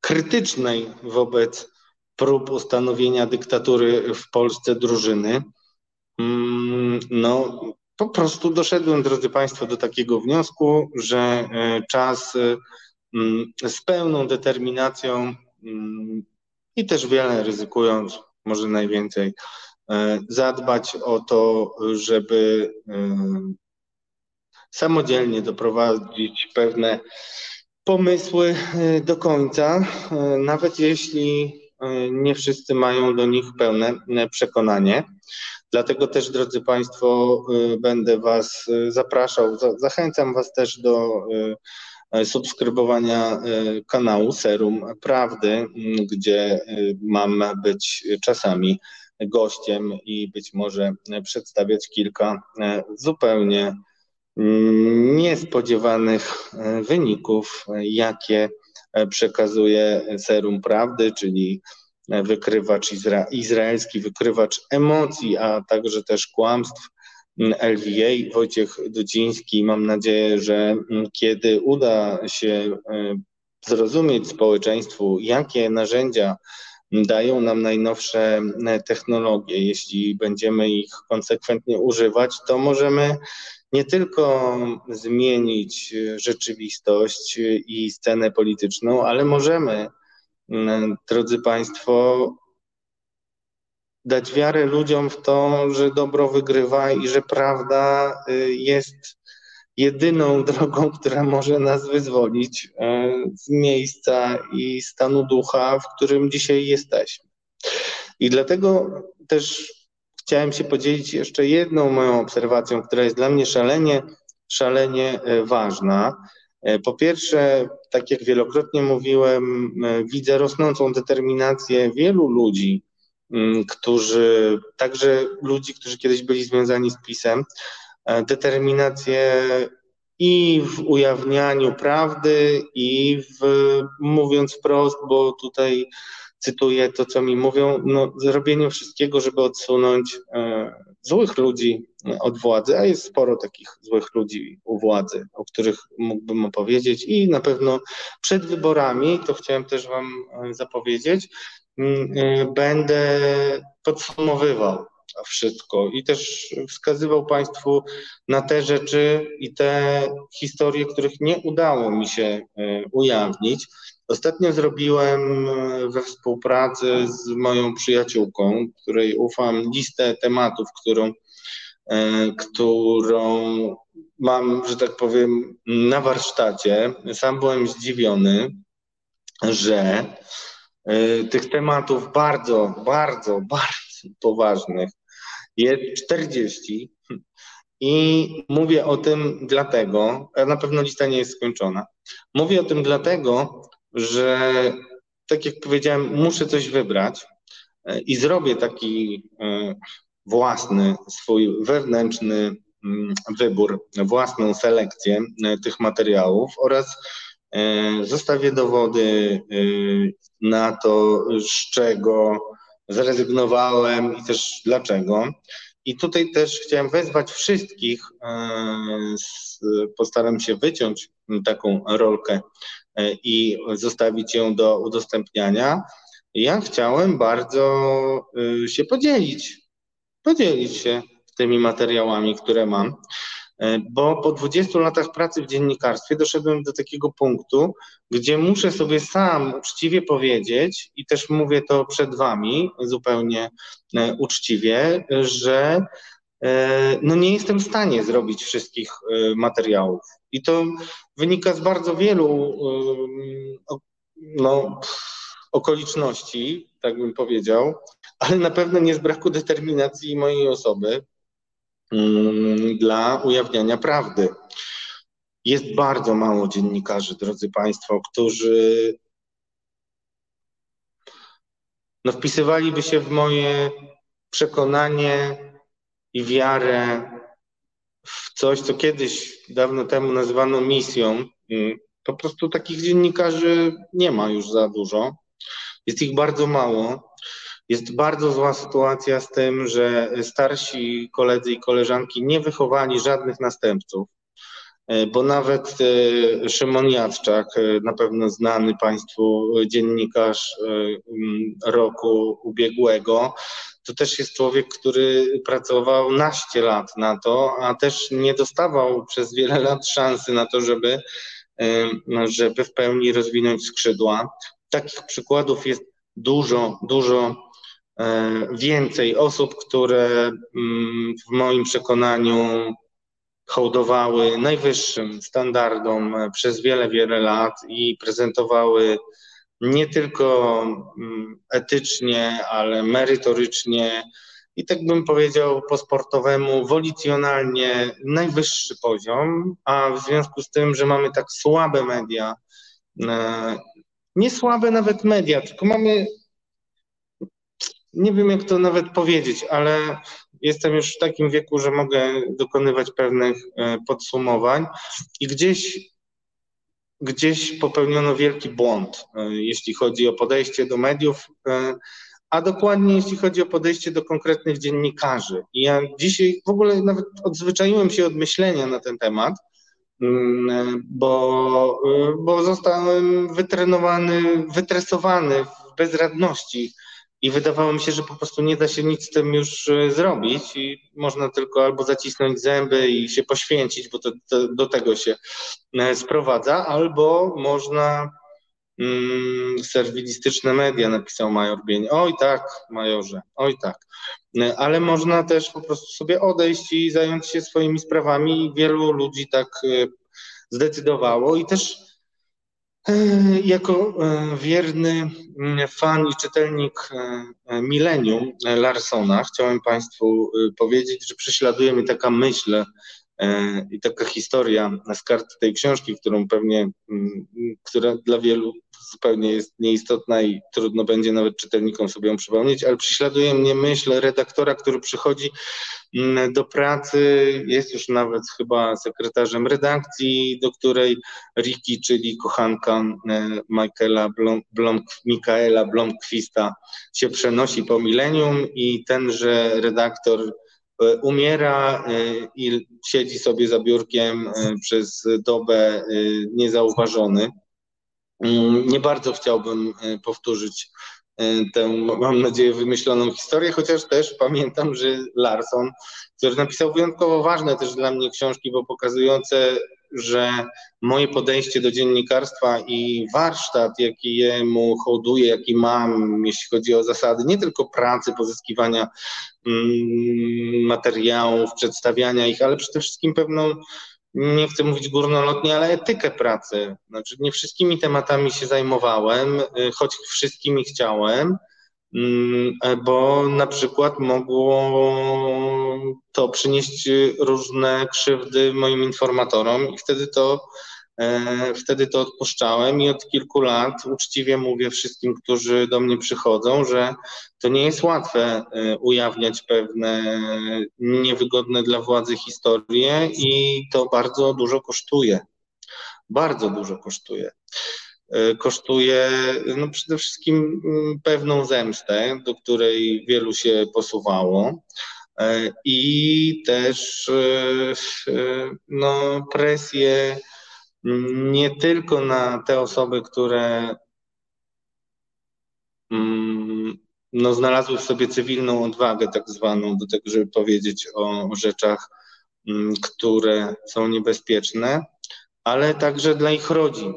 krytycznej wobec prób ustanowienia dyktatury w Polsce drużyny, no po prostu doszedłem, drodzy Państwo, do takiego wniosku, że e, czas e, mm, z pełną determinacją mm, i też wiele ryzykując, może najwięcej, e, zadbać o to, żeby samodzielnie doprowadzić pewne pomysły do końca, nawet jeśli nie wszyscy mają do nich pełne przekonanie. Dlatego też, drodzy Państwo, będę Was zapraszał, zachęcam Was też do subskrybowania kanału Serum Prawdy, gdzie mam być czasami gościem i być może przedstawiać kilka zupełnie niespodziewanych wyników, jakie przekazuje Serum Prawdy, czyli wykrywacz izra izraelski, wykrywacz emocji, a także też kłamstw LVA, Wojciech Dudziński. Mam nadzieję, że kiedy uda się e, zrozumieć społeczeństwu, jakie narzędzia dają nam najnowsze technologie, jeśli będziemy ich konsekwentnie używać, to możemy nie tylko zmienić rzeczywistość i scenę polityczną, ale możemy Mm, drodzy Państwo, dać wiarę ludziom w to, że dobro wygrywa i że prawda y, jest jedyną drogą, która może nas wyzwolić y, z miejsca i stanu ducha, w którym dzisiaj jesteśmy. I dlatego też chciałem się podzielić jeszcze jedną moją obserwacją, która jest dla mnie szalenie, szalenie ważna. Po pierwsze, tak jak wielokrotnie mówiłem, widzę rosnącą determinację wielu ludzi, którzy, także ludzi, którzy kiedyś byli związani z PiSem, determinację i w ujawnianiu prawdy, i w mówiąc wprost, bo tutaj cytuję to, co mi mówią, no, zrobieniu wszystkiego, żeby odsunąć e, złych ludzi od władzy, a jest sporo takich złych ludzi u władzy, o których mógłbym opowiedzieć i na pewno przed wyborami, to chciałem też Wam e, zapowiedzieć, e, będę podsumowywał wszystko i też wskazywał Państwu na te rzeczy i te historie, których nie udało mi się e, ujawnić. Ostatnio zrobiłem e, we współpracy z moją przyjaciółką, której ufam, listę tematów, którą, e, którą mam, że tak powiem, na warsztacie. Sam byłem zdziwiony, że tych tematów bardzo, bardzo, bardzo poważnych jest 40 i mówię o tym dlatego, na pewno lista nie jest skończona. Mówię o tym dlatego, że tak jak powiedziałem, muszę coś wybrać e, i zrobię taki e, własny, swój wewnętrzny mm, wybór, własną selekcję e, tych materiałów oraz zostawię dowody na to, z czego zrezygnowałem i też dlaczego. I tutaj też chciałem wezwać wszystkich, e, postaram się wyciąć taką rolkę e, i zostawić ją do udostępniania. Ja chciałem bardzo e, się podzielić, podzielić się tymi materiałami, które mam. E, bo po 20 latach pracy w dziennikarstwie doszedłem do takiego punktu, gdzie muszę sobie sam uczciwie powiedzieć, i też mówię to przed Wami zupełnie e, uczciwie, że e, no nie jestem w stanie zrobić wszystkich materiałów. I to wynika z bardzo wielu no, okoliczności, tak bym powiedział, ale na pewno nie z braku determinacji mojej osoby, dla ujawniania prawdy. Jest bardzo mało dziennikarzy, drodzy Państwo, którzy no, wpisywaliby się w moje przekonanie i wiarę w coś, co kiedyś, dawno temu nazywano misją. Mm, po prostu takich dziennikarzy nie ma już za dużo. Jest ich bardzo mało. Jest bardzo zła sytuacja z tym, że starsi koledzy i koleżanki nie wychowali żadnych następców, e, bo nawet e, Szymon Jadczak, e, na pewno znany Państwu dziennikarz roku ubiegłego, to też jest człowiek, który pracował naście lat na to, a też nie dostawał przez wiele lat szansy na to, żeby, żeby w pełni rozwinąć skrzydła. Takich przykładów jest dużo, dużo więcej osób, które mm, w moim przekonaniu hołdowały najwyższym standardom przez wiele, wiele lat i prezentowały nie tylko mm, etycznie, ale merytorycznie i tak bym powiedział po sportowemu, wolicjonalnie najwyższy poziom, a w związku z tym, że mamy tak słabe media, e, nie słabe nawet media, tylko mamy nie wiem, jak to nawet powiedzieć, ale jestem już w takim wieku, że mogę dokonywać pewnych e, podsumowań i gdzieś, gdzieś popełniono wielki błąd, e, jeśli chodzi o podejście do mediów, e, a dokładnie jeśli chodzi o podejście do konkretnych dziennikarzy. I ja dzisiaj w ogóle nawet odzwyczaiłem się od myślenia na ten temat, mm, bo, bo zostałem wytrenowany, wytresowany w bezradności i wydawało mi się, że po prostu nie da się nic z tym już e, zrobić i można tylko albo zacisnąć zęby i się poświęcić, bo to, to do tego się e, sprowadza, albo można mm, serwilistyczne media, napisał major Bień. Oj tak, majorze, oj tak. E, ale można też po prostu sobie odejść i zająć się swoimi sprawami. Wielu ludzi tak zdecydowało i też Jako wierny mm, fan i czytelnik Millennium Larsona chciałem Państwu powiedzieć, że prześladuje mnie taka myśl, E, I taka historia z kart tej książki, którą pewnie, mm, która dla wielu zupełnie jest nieistotna i trudno będzie nawet czytelnikom sobie ją przypomnieć, ale prześladuje mnie myśl redaktora, który przychodzi mm, do pracy, jest już nawet chyba sekretarzem redakcji, do której Riki, czyli kochanka e, Michaela Blom, Blom, Mikaela Blomqvista się przenosi po milenium i tenże redaktor E, umiera e, i siedzi sobie za biurkiem e, przez dobę niezauważony. Mm, nie bardzo chciałbym powtórzyć tę, mam nadzieję, wymyśloną historię, chociaż też pamiętam, że Larson, który napisał wyjątkowo ważne też dla mnie książki, bo pokazujące że moje podejście do dziennikarstwa i warsztat, jaki jemu hołduję, jaki mam, jeśli chodzi o zasady nie tylko pracy, pozyskiwania mm, materiałów, przedstawiania ich, ale przede wszystkim pewną, nie chcę mówić górnolotnie, ale etykę pracy. Znaczy, nie wszystkimi tematami się zajmowałem, y, choć wszystkimi chciałem. Mm, bo na przykład mogło to przynieść różne krzywdy moim informatorom i wtedy to, e, wtedy to odpuszczałem i od kilku lat uczciwie mówię wszystkim, którzy do mnie przychodzą, że to nie jest łatwe e, ujawniać pewne niewygodne dla władzy historie i to bardzo dużo kosztuje. Bardzo dużo kosztuje. E, kosztuje no przede wszystkim mm, pewną zemstę, do której wielu się posuwało. E, i też e, no, presję nie tylko na te osoby, które mm, no, znalazły w sobie cywilną odwagę, tak zwaną, do tego, żeby powiedzieć o rzeczach, mm, które są niebezpieczne, ale także dla ich rodzin,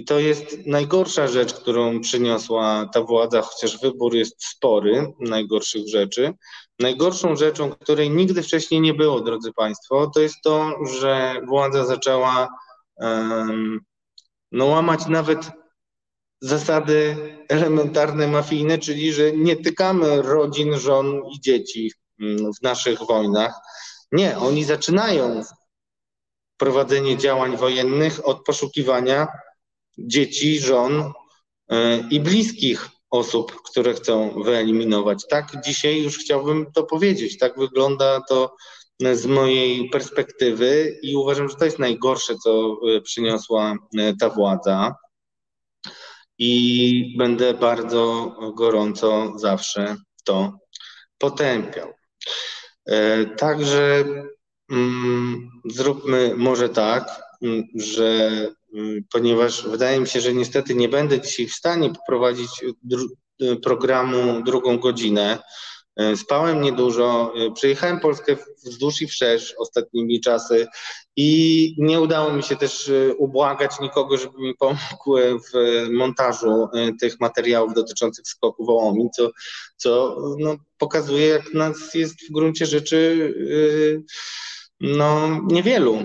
i to jest najgorsza rzecz, którą przyniosła ta władza, chociaż wybór jest spory najgorszych rzeczy. Najgorszą rzeczą, której nigdy wcześniej nie było, drodzy Państwo, to jest to, że władza zaczęła um, no, łamać nawet zasady elementarne mafijne, czyli że nie tykamy rodzin, żon i dzieci w naszych wojnach. Nie, oni zaczynają prowadzenie działań wojennych od poszukiwania dzieci, żon e, i bliskich osób, które chcą wyeliminować. Tak, dzisiaj już chciałbym to powiedzieć. Tak wygląda to z mojej perspektywy i uważam, że to jest najgorsze, co e, przyniosła e, ta władza. I będę bardzo gorąco zawsze to potępiał. Także mm, zróbmy może tak, że ponieważ wydaje mi się, że niestety nie będę dzisiaj w stanie poprowadzić y, programu drugą godzinę. Y, spałem niedużo, przejechałem Polskę wzdłuż i wszerz ostatnimi czasy i nie udało mi się też ubłagać nikogo, żeby mi pomógł w montażu tych materiałów dotyczących skoku Wołomin, co, co no, pokazuje, jak nas jest w gruncie rzeczy no, niewielu.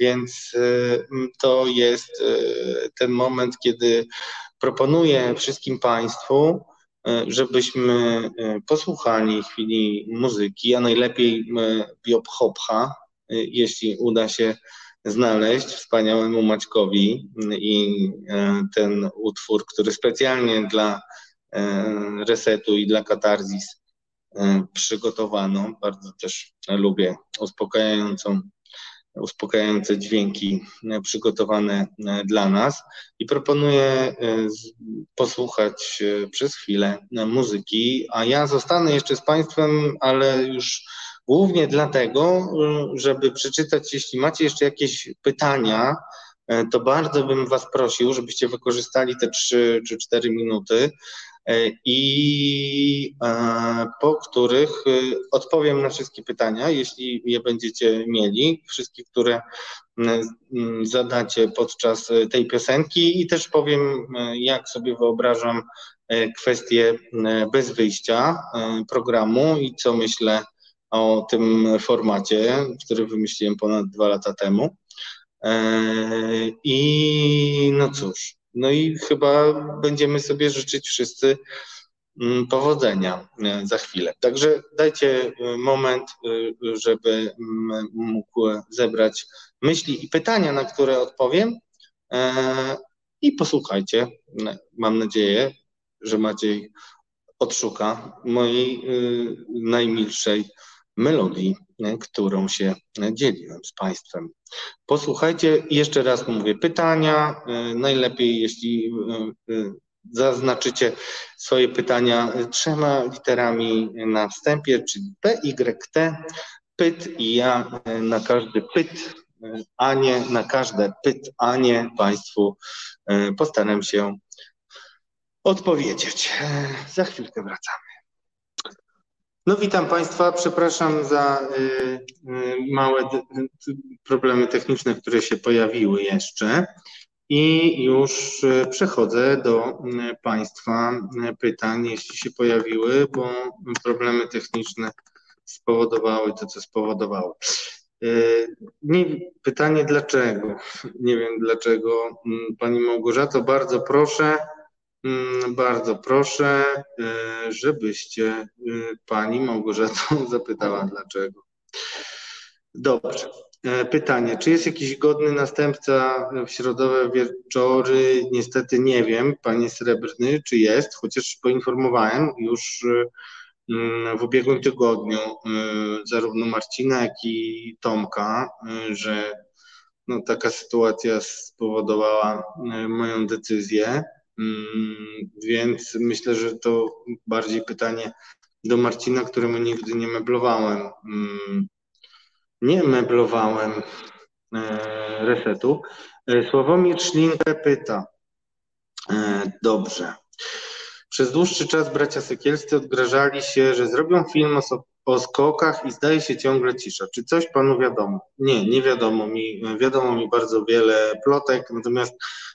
Mm, więc y, to jest y, ten moment, kiedy proponuję wszystkim Państwu, y, żebyśmy posłuchali chwili muzyki, a najlepiej Biop Hopcha, jeśli uda się znaleźć wspaniałemu Maćkowi i ten utwór, który specjalnie dla resetu i dla katarzis przygotowano. Bardzo też lubię uspokajającą uspokajające dźwięki e, przygotowane e, dla nas. I proponuję e, posłuchać przez chwilę muzyki, a ja zostanę jeszcze z Państwem, ale już głównie dlatego, żeby przeczytać, jeśli macie jeszcze jakieś pytania, to bardzo bym Was prosił, żebyście wykorzystali te 3 czy 4 minuty i e, po których e, odpowiem na wszystkie pytania, jeśli je będziecie mieli, wszystkie, które zadacie podczas tej piosenki i też powiem, jak sobie wyobrażam kwestię bez wyjścia programu i co myślę o tym formacie, który wymyśliłem ponad dwa lata temu. I no cóż, no i chyba będziemy sobie życzyć wszyscy mm, powodzenia za chwilę. Także dajcie moment, żeby mógł zebrać myśli i pytania, na które odpowiem. I posłuchajcie. Mam nadzieję, że Maciej odszuka mojej najmilszej melodii, którą się dzieliłem z Państwem. Posłuchajcie, jeszcze raz mówię, pytania. Najlepiej, jeśli zaznaczycie swoje pytania trzema literami na wstępie, czyli P, Y, T, pyt i ja na każdy pyt, a nie na każde pytanie Państwu postaram się odpowiedzieć. Za chwilkę wracamy. No witam Państwa, przepraszam za y, y, małe problemy techniczne, które się pojawiły jeszcze i już y, przechodzę do Państwa pytań, jeśli się pojawiły, bo problemy techniczne spowodowały to, co spowodowało. Nie, pytanie dlaczego? Nie wiem dlaczego. Pani Małgorzato, bardzo proszę Mm, bardzo proszę, e, żebyście e, pani Małgorzatą zapytała dlaczego. Dobrze. E, pytanie, czy jest jakiś godny następca w środowe wieczory? Niestety nie wiem, panie Srebrny, czy jest, chociaż poinformowałem już mm, w ubiegłym tygodniu zarówno Marcina, jak i Tomka, że no, taka sytuacja spowodowała moją decyzję. Mm, więc myślę, że to bardziej pytanie do Marcina, któremu nigdy nie meblowałem. Mm, nie meblowałem e, resetu. E, Sławomir Szlinkę pyta. E, dobrze. Przez dłuższy czas bracia Sekielscy odgrażali się, że zrobią film o, o skokach i zdaje się ciągle cisza. Czy coś panu wiadomo? Nie, nie wiadomo mi. Wiadomo mi bardzo wiele plotek, natomiast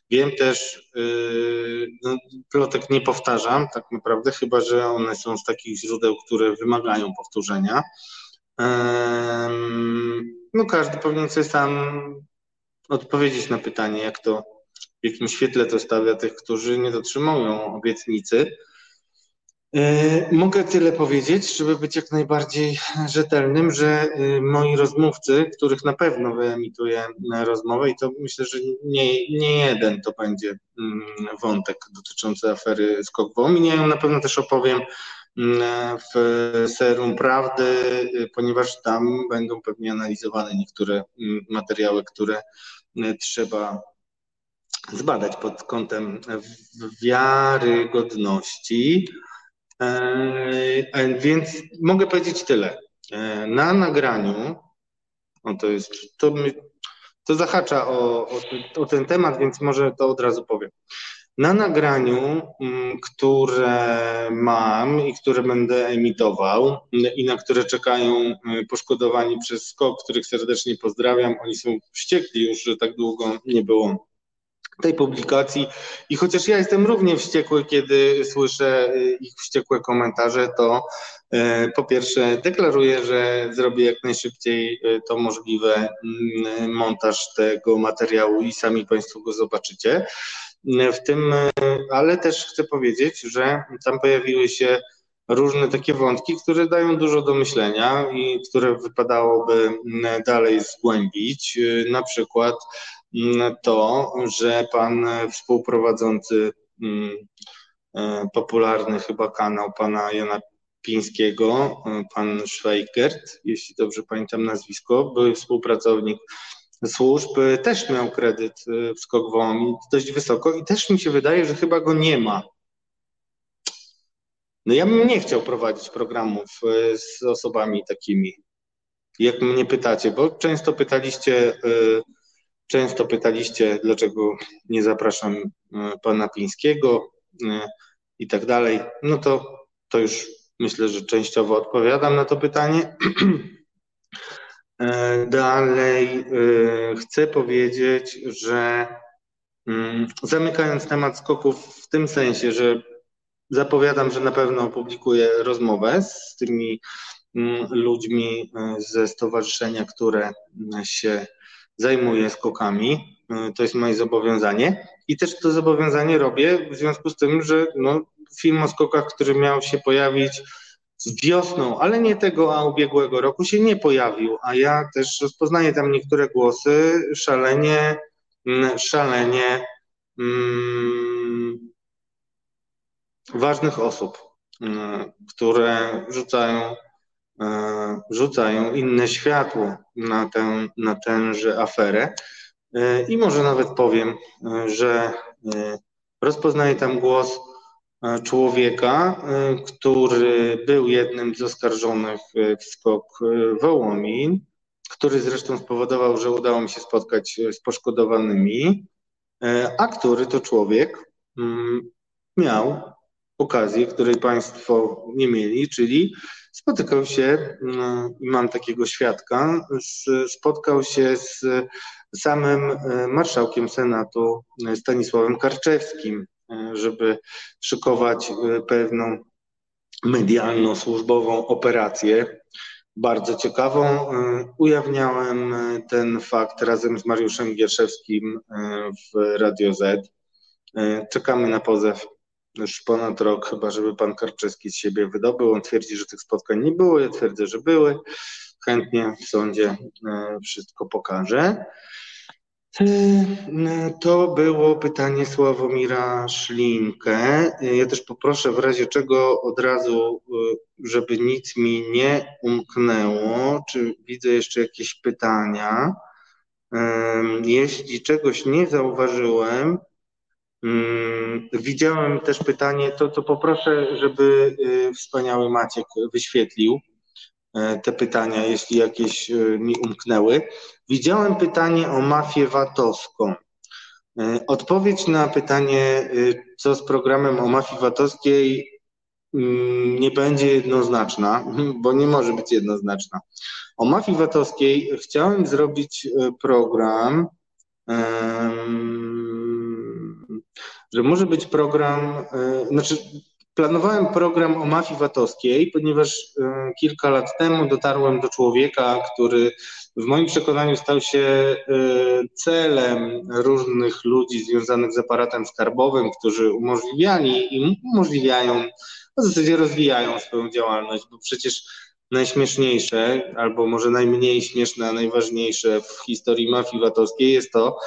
wiem też, yy, no, plotek nie powtarzam tak naprawdę, chyba że one są z takich źródeł, które wymagają powtórzenia. No każdy powinien sobie sam odpowiedzieć na pytanie, jak to, w jakim świetle to stawia tych, którzy nie dotrzymują obietnicy. E, mogę tyle powiedzieć, żeby być jak najbardziej rzetelnym, że e, moi rozmówcy, których na pewno wyemituję rozmowę, i to myślę, że nie, nie jeden to będzie mm, wątek dotyczący afery Skok Wołominię, na pewno też opowiem mm, w Serum Prawdy, e, ponieważ tam będą pewnie analizowane niektóre mm, materiały, które trzeba zbadać pod kątem wiarygodności. E, więc mogę powiedzieć tyle. E, na nagraniu, o to jest, to, to zahacza o, o, o, ten temat, więc może to od razu powiem. Na nagraniu, mm, które mam i które będę emitował i na które czekają e, poszkodowani przez SKOK, których serdecznie pozdrawiam, oni są wściekli już, że tak długo nie było tej publikacji. I chociaż ja jestem równie wściekły, kiedy słyszę y, ich wściekłe komentarze, to y, po pierwsze deklaruję, że zrobię jak najszybciej y, to możliwe mm, montaż tego materiału i sami Państwo go zobaczycie. W tym, ale też chcę powiedzieć, że tam pojawiły się różne takie wątki, które dają dużo do myślenia i które wypadałoby mm, dalej zgłębić. Na przykład to, że pan współprowadzący mm, e, popularny chyba kanał pana Jana Pińskiego, e, pan Schweikert, jeśli dobrze pamiętam nazwisko, były współpracownik służb, też miał kredyt e, w skok dość wysoko i też mi się wydaje, że chyba go nie ma. No ja bym nie chciał prowadzić programów z osobami takimi, jak mnie pytacie, bo często pytaliście Często pytaliście, dlaczego nie zapraszam e, pana Pińskiego e, i tak dalej. No to, to już myślę, że częściowo odpowiadam na to pytanie. E, dalej chcę powiedzieć, że mm, zamykając temat skoków w tym sensie, że zapowiadam, że na pewno opublikuję rozmowę z tymi mm, ludźmi ze stowarzyszenia, które się zajmuję skokami. To jest moje zobowiązanie i też to zobowiązanie robię w związku z tym, że no, film o skokach, który miał się pojawić wiosną, ale nie tego, a ubiegłego roku się nie pojawił, a ja też rozpoznaję tam niektóre głosy szalenie, mm, szalenie mm, ważnych osób, mm, które rzucają, rzucają inne światło na tę, na tęże aferę. E, I może nawet powiem, e, że rozpoznaję tam głos człowieka, który był jednym z oskarżonych w skok Wołomin, który zresztą spowodował, że udało mi się spotkać z poszkodowanymi, a który to człowiek mm, miał okazję, której Państwo nie mieli, czyli spotykał się, mm, mam takiego świadka, spotkał się z samym e, marszałkiem Senatu Stanisławem Karczewskim, e, żeby szykować e, pewną medialną, służbową operację, bardzo ciekawą. Ujawniałem ten fakt razem z Mariuszem Gierszewskim w Radio Z. Czekamy na pozew już ponad rok, chyba żeby pan Karczewski z siebie wydobył. On twierdzi, że tych spotkań nie było, ja twierdzę, że były. Chętnie w sądzie e, wszystko pokażę. E, to było pytanie Sławomira Szlinkę. Ja też poproszę w razie czego od razu, e, żeby nic mi nie umknęło, czy widzę jeszcze jakieś pytania. Jeśli czegoś nie zauważyłem, widziałem też pytanie, to, to poproszę, żeby y, wspaniały Maciek wyświetlił e, te pytania, jeśli jakieś y, mi umknęły. Widziałem pytanie o mafię VAT-owską. E, odpowiedź na pytanie, y, co z programem o mafii VAT-owskiej, mm, nie będzie jednoznaczna, bo nie może być jednoznaczna. O mafii VAT-owskiej chciałem zrobić program. Um, że może być program, e, znaczy planowałem program o mafii VAT-owskiej, ponieważ e, kilka lat temu dotarłem do człowieka, który w moim przekonaniu stał się e, celem różnych ludzi związanych z aparatem skarbowym, którzy umożliwiali i umożliwiają, w zasadzie rozwijają swoją działalność, bo przecież najśmieszniejsze, albo może najmniej śmieszne, a najważniejsze w historii mafii VAT-owskiej jest to,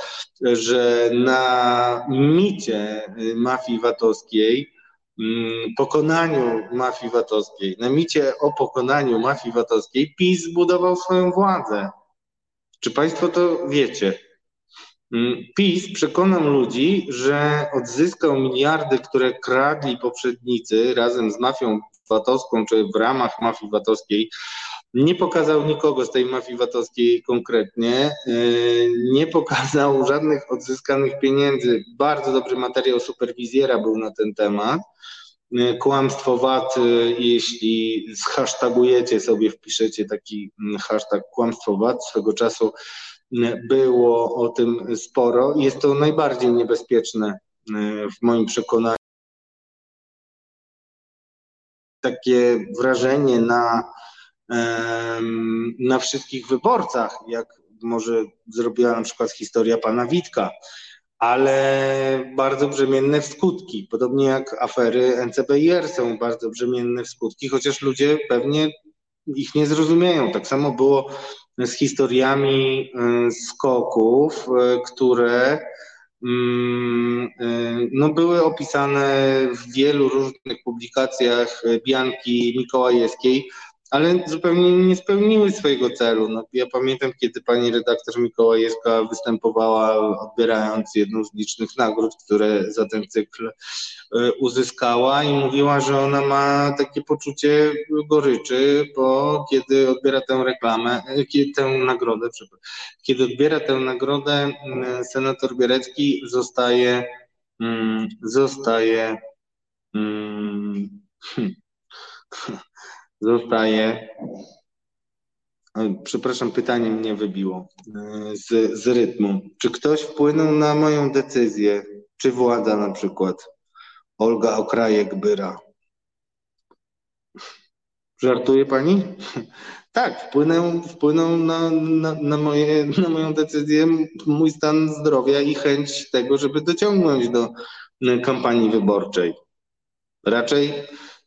że na micie mafii VAT-owskiej, mm, pokonaniu mafii VAT-owskiej, na micie o pokonaniu mafii VAT-owskiej PiS zbudował swoją władzę. Czy Państwo to wiecie? Mm, PiS przekonał ludzi, że odzyskał miliardy, które kradli poprzednicy razem z mafią VAT-owską, czy w ramach mafii VAT-owskiej. Nie pokazał nikogo z tej mafii VAT-owskiej konkretnie, y, nie pokazał żadnych odzyskanych pieniędzy. Bardzo dobry materiał superwizjera był na ten temat. Y, kłamstwo VAT, y, jeśli zhashtagujecie sobie, wpiszecie taki mm, hashtag kłamstwo VAT, swego czasu było o tym sporo. Jest to najbardziej niebezpieczne w moim przekonaniu takie wrażenie na, na wszystkich wyborcach, jak może zrobiła na przykład historia pana Witka, ale bardzo brzemienne w skutki. Podobnie jak afery NCBIR są bardzo brzemienne w skutki, chociaż ludzie pewnie ich nie zrozumieją. Tak samo było z historiami skoków, e, które y, no, były opisane w wielu różnych publikacjach Bianki Mikołajewskiej, ale zupełnie nie spełniły swojego celu. No, ja pamiętam, kiedy pani redaktor Mikołajewska występowała, odbierając jedną z licznych nagród, które za ten cykl e, uzyskała i mówiła, że ona ma takie poczucie goryczy, bo kiedy odbiera tę reklamę, e, kiedy, tę nagrodę, kiedy odbiera tę nagrodę, senator Bierecki zostaje, zostaje hmm, zostaje. Przepraszam, pytanie mnie wybiło e, z, z rytmu. Czy ktoś wpłynął na moją decyzję? Czy władza na przykład? Olga Okrajek-Byra. Żartuje pani? Tak, wpłynął, wpłynął na, na, na, moje, na moją decyzję mój stan zdrowia i chęć tego, żeby dociągnąć do kampanii wyborczej. Raczej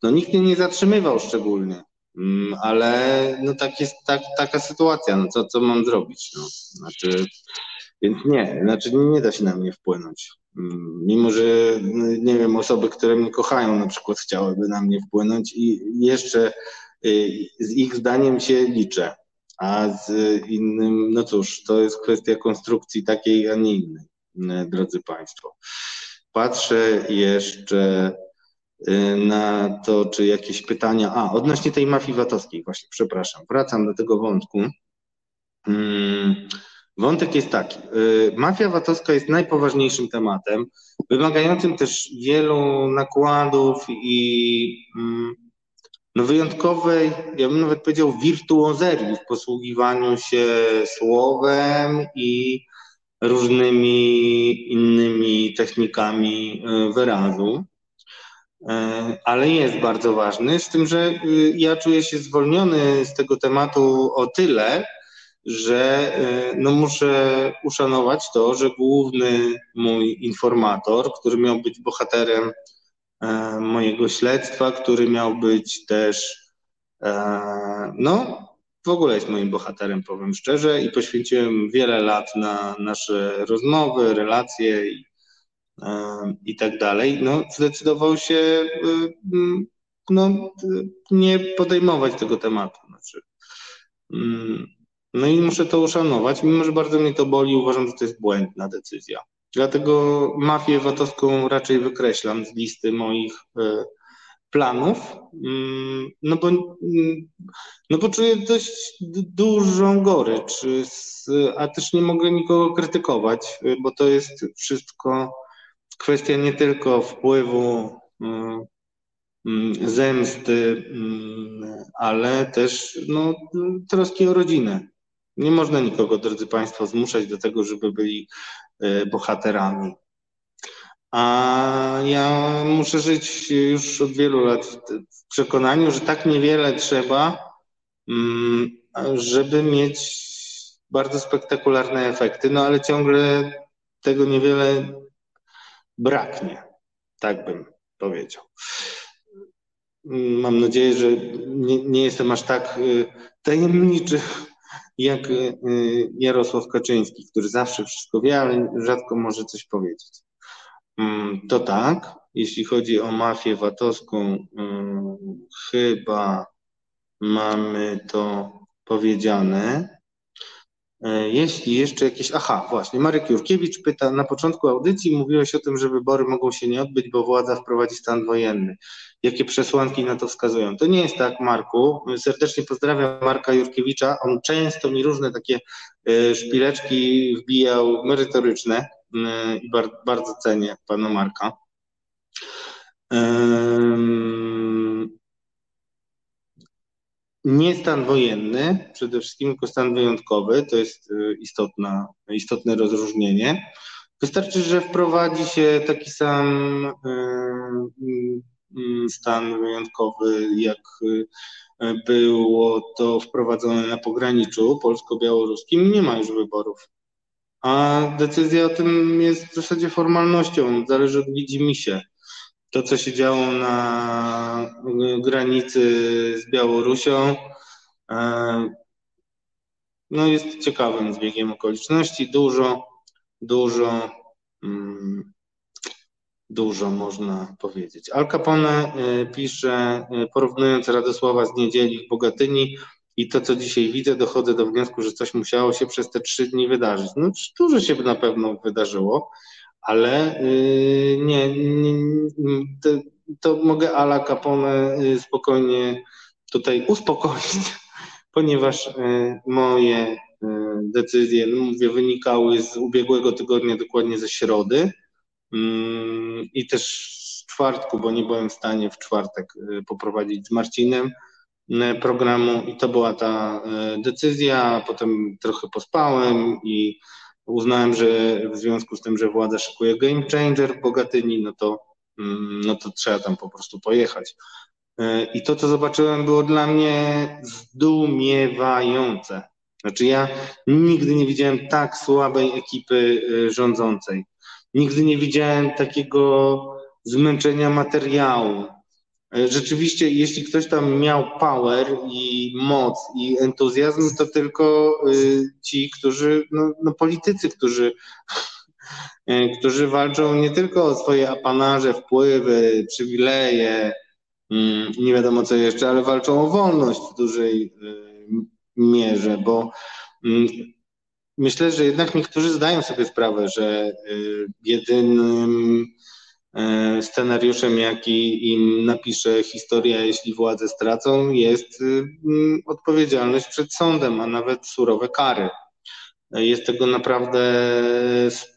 no, nikt mnie nie zatrzymywał szczególnie, mm, ale no, tak jest tak, taka sytuacja. No, co, co mam zrobić? No, znaczy, więc nie, znaczy nie da się na mnie wpłynąć. Mm, mimo, że nie wiem, osoby, które mnie kochają, na przykład chciałyby na mnie wpłynąć i jeszcze y, z ich zdaniem się liczę, a z innym, no cóż, to jest kwestia konstrukcji takiej, a nie innej, y, drodzy Państwo. Patrzę jeszcze na to, czy jakieś pytania. A, odnośnie tej mafii VAT-owskiej, właśnie, przepraszam, wracam do tego wątku. Hmm. Wątek jest taki. Y, mafia VAT-owska jest najpoważniejszym tematem, wymagającym też wielu nakładów i mm, no wyjątkowej, ja bym nawet powiedział, wirtuozerii w posługiwaniu się słowem i różnymi innymi technikami y, wyrazu. Y, ale jest bardzo ważny, z tym, że ja czuję się zwolniony z tego tematu o tyle, że e, no muszę uszanować to, że główny mój informator, który miał być bohaterem e, mojego śledztwa, który miał być też, e, no w ogóle jest moim bohaterem, powiem szczerze, i poświęciłem wiele lat na nasze rozmowy, relacje i, i tak dalej. No, zdecydował się no, nie podejmować tego tematu. Znaczy, mm, no i muszę to uszanować, mimo że bardzo mnie to boli, uważam, że to jest błędna decyzja. Dlatego mafię VAT-owską raczej wykreślam z listy moich y, planów, mm, no bo, mm, no bo czuję dość dużą gorycz, a też nie mogę nikogo krytykować, y, bo to jest wszystko kwestia nie tylko wpływu y, mm, zemsty, ale też no, troski o rodzinę. Nie można nikogo, drodzy Państwo, zmuszać do tego, żeby byli e, bohaterami. A ja muszę żyć już od wielu lat w przekonaniu, że tak niewiele trzeba, mm, żeby mieć bardzo spektakularne efekty, no ale ciągle tego niewiele braknie, tak bym powiedział. Mam nadzieję, że nie, nie jestem aż tak y, tajemniczy jak y, Jarosław Kaczyński, który zawsze wszystko wie, ale rzadko może coś powiedzieć. Mm, to tak, jeśli chodzi o mafię VAT-owską, y, chyba mamy to powiedziane. E, jeśli jeszcze jakieś. Aha, właśnie. Marek Jurkiewicz pyta: Na początku audycji mówiłeś o tym, że wybory mogą się nie odbyć, bo władza wprowadzi stan wojenny. Jakie przesłanki na to wskazują? To nie jest tak, Marku. Serdecznie pozdrawiam Marka Jurkiewicza. On często mi różne takie e, szpileczki wbijał merytoryczne e, i bardzo cenię pana Marka. Nie stan wojenny, przede wszystkim tylko stan wyjątkowy, to jest y, istotna, istotne rozróżnienie. Wystarczy, że wprowadzi się taki sam y, y, stan wyjątkowy, jak było to wprowadzone na pograniczu polsko-białoruskim, nie ma już wyborów. A decyzja o tym jest w zasadzie formalnością, zależy od widzimisię to, co się działo na granicy z Białorusią, e, no jest ciekawym zbiegiem okoliczności. Dużo, dużo, mm, dużo można powiedzieć. Al Capone e, pisze, e, porównując Radosława z niedzieli w Bogatyni i to, co dzisiaj widzę, dochodzę do wniosku, że coś musiało się przez te trzy dni wydarzyć. No, dużo się na pewno wydarzyło ale y, nie, nie to, to, mogę Ala Capone y, spokojnie tutaj uspokoić, ponieważ y, moje decyzje, no mówię, wynikały z ubiegłego tygodnia, dokładnie ze środy. Mm, i też z czwartku, bo nie byłem w stanie w czwartek poprowadzić z Marcinem programu i to była ta decyzja, potem trochę pospałem i uznałem, że w związku z tym, że władza szykuje game changer w Bogatyni, no to, mm, no to trzeba tam po prostu pojechać. I to, co zobaczyłem, było dla mnie zdumiewające. Znaczy, ja nigdy nie widziałem tak słabej ekipy rządzącej. Nigdy nie widziałem takiego zmęczenia materiału. E, rzeczywiście, jeśli ktoś tam miał power i moc i entuzjazm, to tylko y, ci, którzy, no, no politycy, którzy, e, którzy walczą nie tylko o swoje apanarze, wpływy, przywileje, mm, nie wiadomo co jeszcze, ale walczą o wolność w dużej y, mierze, bo mm, myślę, że jednak niektórzy zdają sobie sprawę, że y, jedynym scenariuszem, jaki im napisze historia, jeśli władzę stracą, jest y, mm, odpowiedzialność przed sądem, a nawet surowe kary. Jest tego naprawdę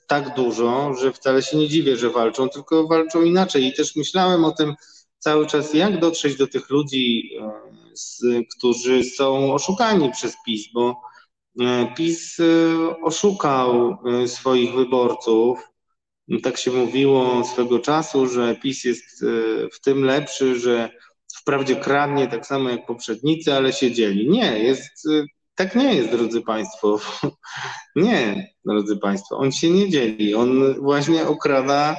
tak dużo, że wcale się nie dziwię, że walczą, tylko walczą inaczej. I też myślałem o tym cały czas, jak dotrzeć do tych ludzi, e, którzy są oszukani przez PiS, bo e, PiS oszukał swoich wyborców tak się mówiło swego czasu, że PiS jest e, w tym lepszy, że wprawdzie kradnie tak samo jak poprzednicy, ale się dzieli. Nie, jest, e, tak nie jest, drodzy Państwo. Nie, drodzy Państwo, on się nie dzieli. On właśnie okrada,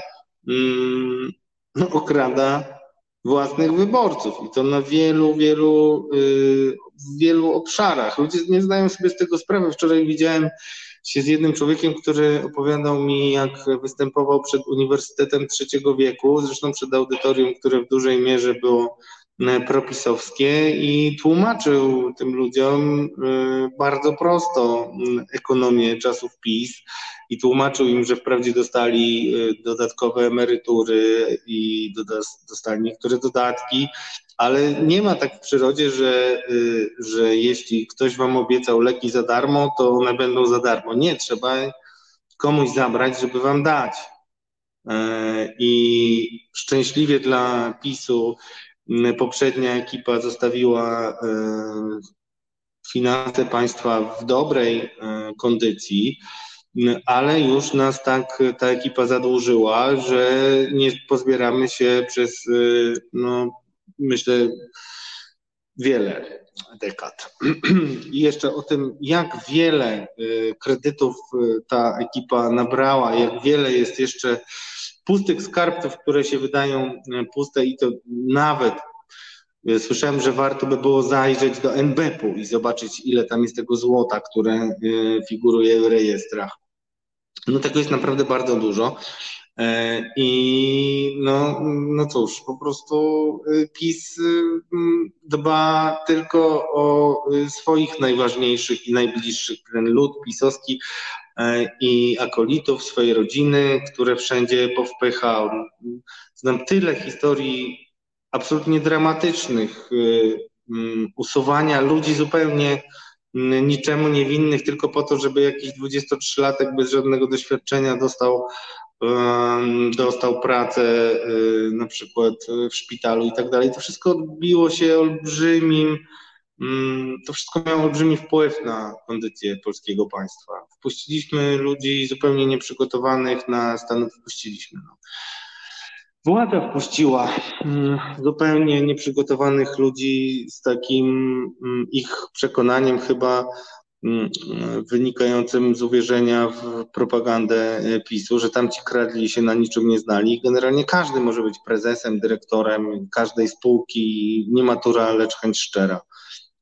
mm, okrada własnych wyborców i to na wielu, wielu, y, wielu obszarach. Ludzie nie zdają sobie z tego sprawy. Wczoraj widziałem się z jednym człowiekiem, który opowiadał mi, jak występował przed Uniwersytetem Trzeciego Wieku, zresztą przed audytorium, które w dużej mierze było e, propisowskie. I tłumaczył tym ludziom e, bardzo prosto ekonomię czasów PiS. I tłumaczył im, że wprawdzie dostali e, dodatkowe emerytury i dostali niektóre dodatki, ale nie ma tak w przyrodzie, że, y, że jeśli ktoś wam obiecał leki za darmo, to one będą za darmo. Nie, trzeba komuś zabrać, żeby wam dać. E, I szczęśliwie dla PiSu poprzednia ekipa zostawiła e, finanse państwa w dobrej e, kondycji, ale już nas tak ta ekipa zadłużyła, że nie pozbieramy się przez no, myślę, wiele dekad. I jeszcze o tym, jak wiele y, kredytów y, ta ekipa nabrała, jak wiele jest jeszcze pustych skarbców, które się wydają y, puste i to nawet Słyszałem, że warto by było zajrzeć do NBP-u i zobaczyć, ile tam jest tego złota, które figuruje w rejestrach. No tego jest naprawdę bardzo dużo. E, I no, no cóż, po prostu y, PiS y, dba tylko o y, swoich najważniejszych i najbliższych, ten lud pisowski e, i akolitów, swojej rodziny, które wszędzie powpychał. Znam tyle historii absolutnie dramatycznych, usuwania ludzi zupełnie niczemu niewinnych tylko po to, żeby jakiś 23-latek bez żadnego doświadczenia dostał dostał pracę y, na przykład w szpitalu i tak dalej. To wszystko odbiło się olbrzymim, mm, to wszystko miało olbrzymi wpływ na kondycję polskiego państwa. Wpuściliśmy ludzi zupełnie nieprzygotowanych na Stanów, wpuściliśmy. No. Władza wpuściła mm, zupełnie nieprzygotowanych ludzi z takim mm, ich przekonaniem chyba wynikającym z uwierzenia w propagandę PiSu, że tamci kradli się na niczym nie znali. Generalnie każdy może być prezesem, dyrektorem każdej spółki, nie matura, lecz chęć szczera.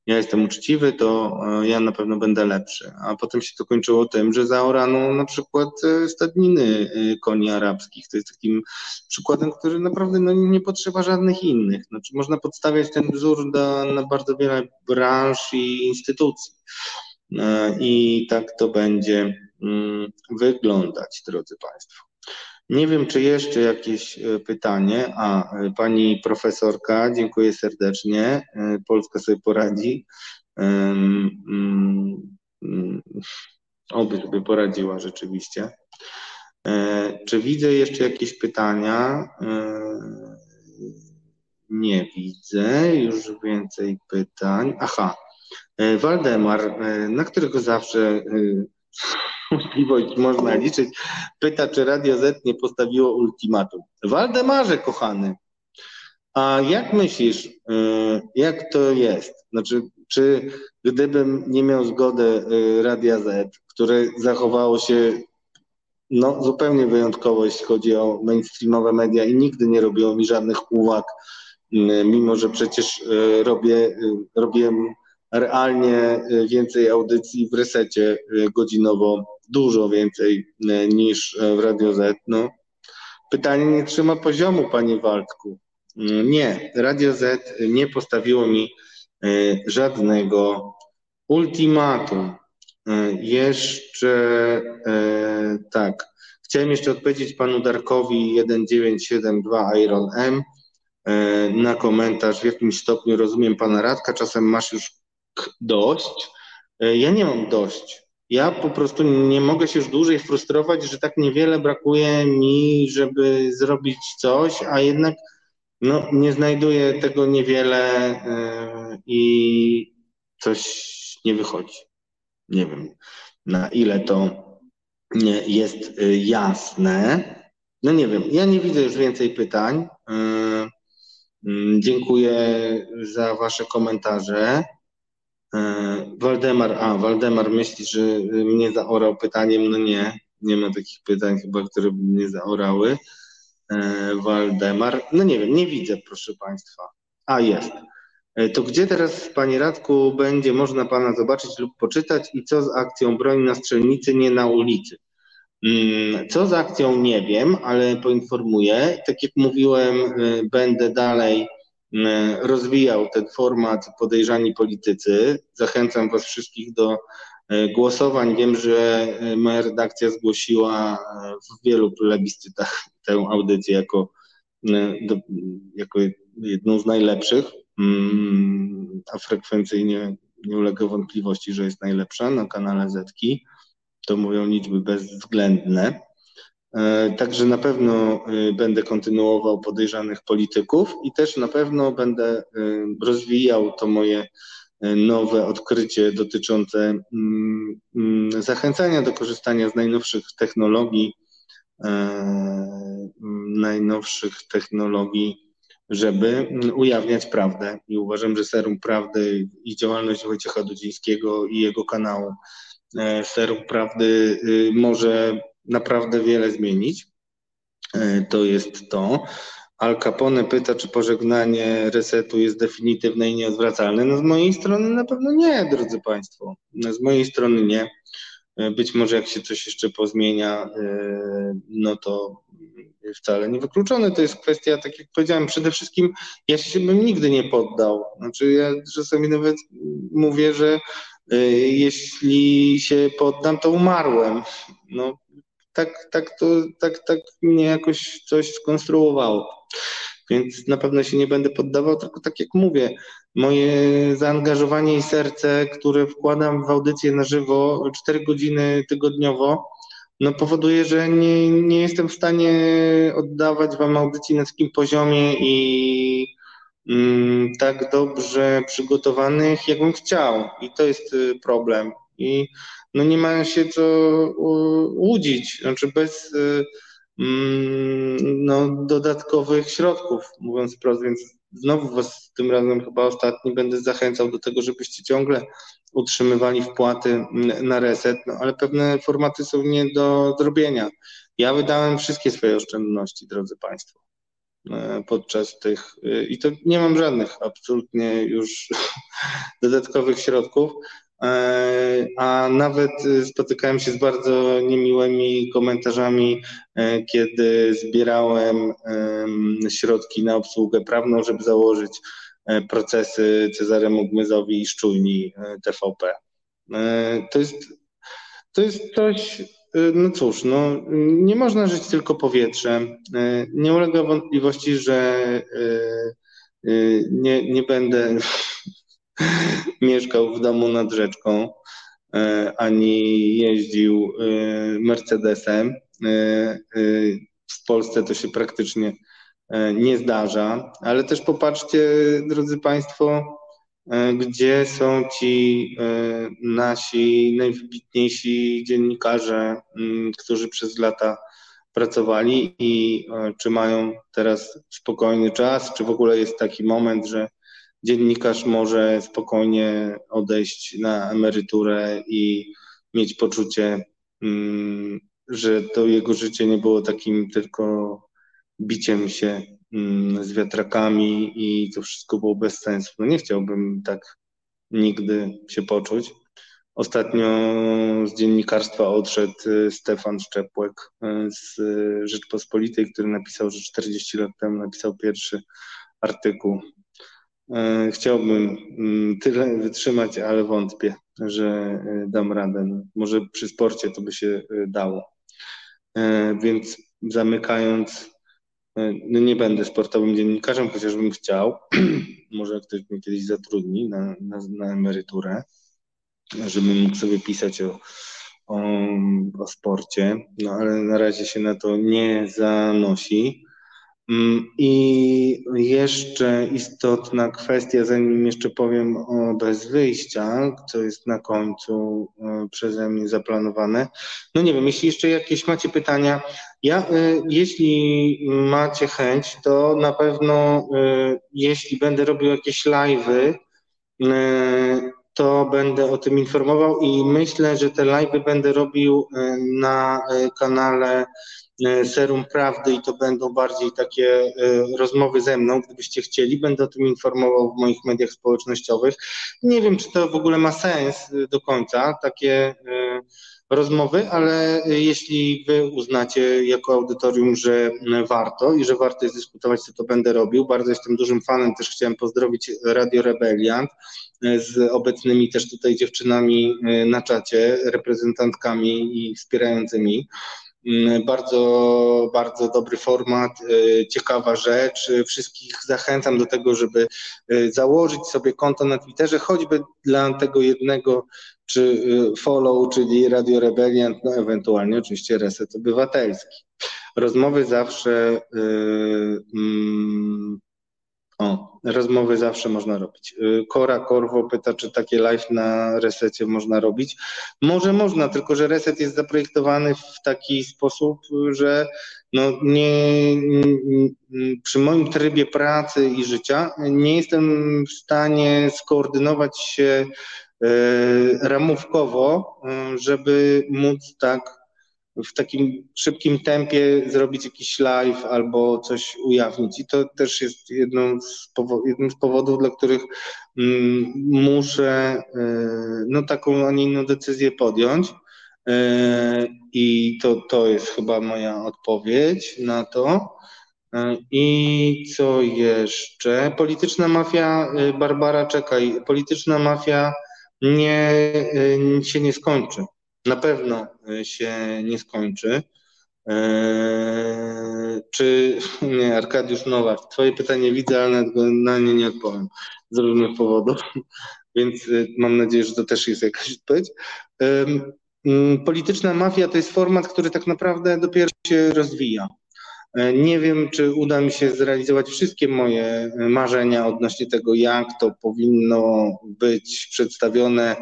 Ja jestem uczciwy, to e, ja na pewno będę lepszy. A potem się to kończyło tym, że zaorano na przykład e, stadniny e, koni arabskich. To jest takim przykładem, który naprawdę no, nie potrzeba żadnych innych. Znaczy, można podstawiać ten wzór na bardzo wiele branż i instytucji. E, i tak to będzie mm, wyglądać, drodzy Państwo. Nie wiem, czy jeszcze jakieś e, pytanie. A, e, pani profesorka, dziękuję serdecznie. Polska sobie poradzi. Mm, oby sobie poradziła rzeczywiście. Czy widzę jeszcze jakieś pytania? Nie widzę, już więcej pytań. Aha, Waldemar, e, na którego zawsze e, możliwość można liczyć, pyta, czy Radio Z nie postawiło ultimatum. Waldemarze, kochany, A jak myślisz, jak to jest? Znaczy, czy gdybym nie miał zgody Radia Z, które zachowało się no, zupełnie wyjątkowo, jeśli chodzi o mainstreamowe media i nigdy nie robiło mi żadnych uwag, mimo że przecież robię, robię realnie więcej audycji w resecie godzinowo, dużo więcej niż w Radio Z. No, pytanie nie trzyma poziomu, panie Waldku. Nie, Radio Z nie postawiło mi żadnego ultimatum. Jeszcze tak. Chciałem jeszcze odpowiedzieć panu Darkowi 1972 Iron M na komentarz. W jakimś stopniu rozumiem pana Radka, czasem masz już dość. Ja nie mam dość. Ja po prostu nie mogę się już dłużej frustrować, że tak niewiele brakuje mi, żeby zrobić coś, a jednak no, nie znajduję tego niewiele i coś nie wychodzi. Nie wiem, na ile to jest jasne. No nie wiem, ja nie widzę już więcej pytań. Dziękuję za Wasze komentarze. Waldemar, a Waldemar myśli, że mnie zaorał pytaniem. No nie, nie ma takich pytań chyba, które by mnie zaorały. Waldemar, no nie wiem, nie widzę, proszę Państwa. A jest. To gdzie teraz, Panie Radku, będzie można Pana zobaczyć lub poczytać i co z akcją Broń na strzelnicy, nie na ulicy? Co z akcją nie wiem, ale poinformuję. Tak jak mówiłem, będę dalej rozwijał ten format Podejrzani Politycy. Zachęcam Was wszystkich do głosowań. Wiem, że moja redakcja zgłosiła w wielu plebiscytach tę audycję jako, jako jedną z najlepszych, a frekwencyjnie nie ulega wątpliwości, że jest najlepsza na kanale Zetki. To mówią liczby bezwzględne. Także na pewno będę kontynuował podejrzanych polityków i też na pewno będę rozwijał to moje nowe odkrycie dotyczące zachęcania do korzystania z najnowszych technologii, najnowszych technologii, żeby ujawniać prawdę. I uważam, że Serum Prawdy i działalność Wojciecha Dudzińskiego i jego kanału Serum Prawdy może naprawdę wiele zmienić. To jest to. Al Capone pyta, czy pożegnanie resetu jest definitywne i nieodwracalne. No z mojej strony na pewno nie, drodzy Państwo. No z mojej strony nie. Być może jak się coś jeszcze pozmienia, no to wcale nie wykluczone. To jest kwestia, tak jak powiedziałem, przede wszystkim ja się bym nigdy nie poddał. Znaczy ja czasami nawet mówię, że jeśli się poddam, to umarłem. No tak, tak, to, tak, tak mnie jakoś coś skonstruowało. Więc na pewno się nie będę poddawał, tylko tak jak mówię, moje zaangażowanie i serce, które wkładam w audycję na żywo 4 godziny tygodniowo, no powoduje, że nie, nie jestem w stanie oddawać wam audycji na takim poziomie i mm, tak dobrze przygotowanych, jakbym chciał. I to jest problem. I no nie ma się co łudzić. Znaczy bez no, dodatkowych środków, mówiąc wprost, więc znowu was tym razem chyba ostatni będę zachęcał do tego, żebyście ciągle utrzymywali wpłaty na reset, no, ale pewne formaty są nie do zrobienia. Ja wydałem wszystkie swoje oszczędności, drodzy Państwo, podczas tych i to nie mam żadnych absolutnie już dodatkowych środków a nawet spotykałem się z bardzo niemiłymi komentarzami, kiedy zbierałem środki na obsługę prawną, żeby założyć procesy Cezaremu Gmyzowi i Szczujni TVP. To jest, to jest coś, no cóż, no, nie można żyć tylko powietrzem. Nie ulega wątpliwości, że nie, nie będę mieszkał w domu nad rzeczką, ani jeździł Mercedesem. W Polsce to się praktycznie nie zdarza, ale też popatrzcie, drodzy Państwo, gdzie są ci nasi najwybitniejsi dziennikarze, którzy przez lata pracowali i czy mają teraz spokojny czas, czy w ogóle jest taki moment, że dziennikarz może spokojnie odejść na emeryturę i mieć poczucie, mm, że to jego życie nie było takim tylko biciem się mm, z wiatrakami i to wszystko było bez sensu. No nie chciałbym tak nigdy się poczuć. Ostatnio z dziennikarstwa odszedł y, Stefan Szczepłek y, z Rzeczpospolitej, który napisał, że 40 lat temu napisał pierwszy artykuł. Y, chciałbym mm, tyle wytrzymać, ale wątpię, że dam radę. Może przy sporcie to by się dało. Więc zamykając, no nie będę sportowym dziennikarzem, chociażbym chciał. Może ktoś mnie kiedyś zatrudni na, na, na emeryturę żebym mógł sobie pisać o, o, o sporcie, no ale na razie się na to nie zanosi. Mm, I jeszcze istotna kwestia, zanim jeszcze powiem o bez wyjścia, co jest na końcu e, przeze mnie zaplanowane. No nie wiem, jeśli jeszcze jakieś macie pytania, ja, e, jeśli macie chęć, to na pewno, e, jeśli będę robił jakieś live'y, to będę o tym informował i myślę, że te live'y będę robił na kanale Serum Prawdy i to będą bardziej takie rozmowy ze mną, gdybyście chcieli. Będę o tym informował w moich mediach społecznościowych. Nie wiem, czy to w ogóle ma sens do końca, takie rozmowy, ale jeśli wy uznacie jako audytorium, że warto i że warto jest dyskutować, to to będę robił. Bardzo jestem dużym fanem, też chciałem pozdrowić Radio Rebeliant z obecnymi też tutaj dziewczynami e, na czacie, reprezentantkami i wspierającymi. Mm, bardzo, bardzo dobry format, e, ciekawa rzecz. Wszystkich zachęcam do tego, żeby e, założyć sobie konto na Twitterze, choćby dla tego jednego czy follow, czyli Radio Rebellion, no ewentualnie oczywiście Reset Obywatelski. Rozmowy zawsze yy, o, rozmowy zawsze można robić. Y, Kora Korwo pyta, czy takie live na resecie można robić. Może można, tylko że reset jest zaprojektowany w taki sposób, że no nie, przy moim trybie pracy i życia nie jestem w stanie skoordynować się y, ramówkowo, y, żeby móc tak w takim szybkim tempie zrobić jakiś live albo coś ujawnić. I to też jest jedną z jednym z powodów, dla których mm, muszę y, no, taką, a nie inną decyzję podjąć. Y, I to, to jest chyba moja odpowiedź na to. Y, I co jeszcze? Polityczna mafia, Barbara, czekaj, polityczna mafia nie, się nie skończy na pewno e, się nie skończy. Eee, czy nie, Arkadiusz Nowak, twoje pytanie widzę, ale na nie nie odpowiem z różnych powodów, więc e, mam nadzieję, że to też jest jakaś odpowiedź. Polityczna mafia to jest format, który tak naprawdę dopiero się rozwija. E, nie wiem, czy uda mi się zrealizować wszystkie moje marzenia odnośnie tego, jak to powinno być przedstawione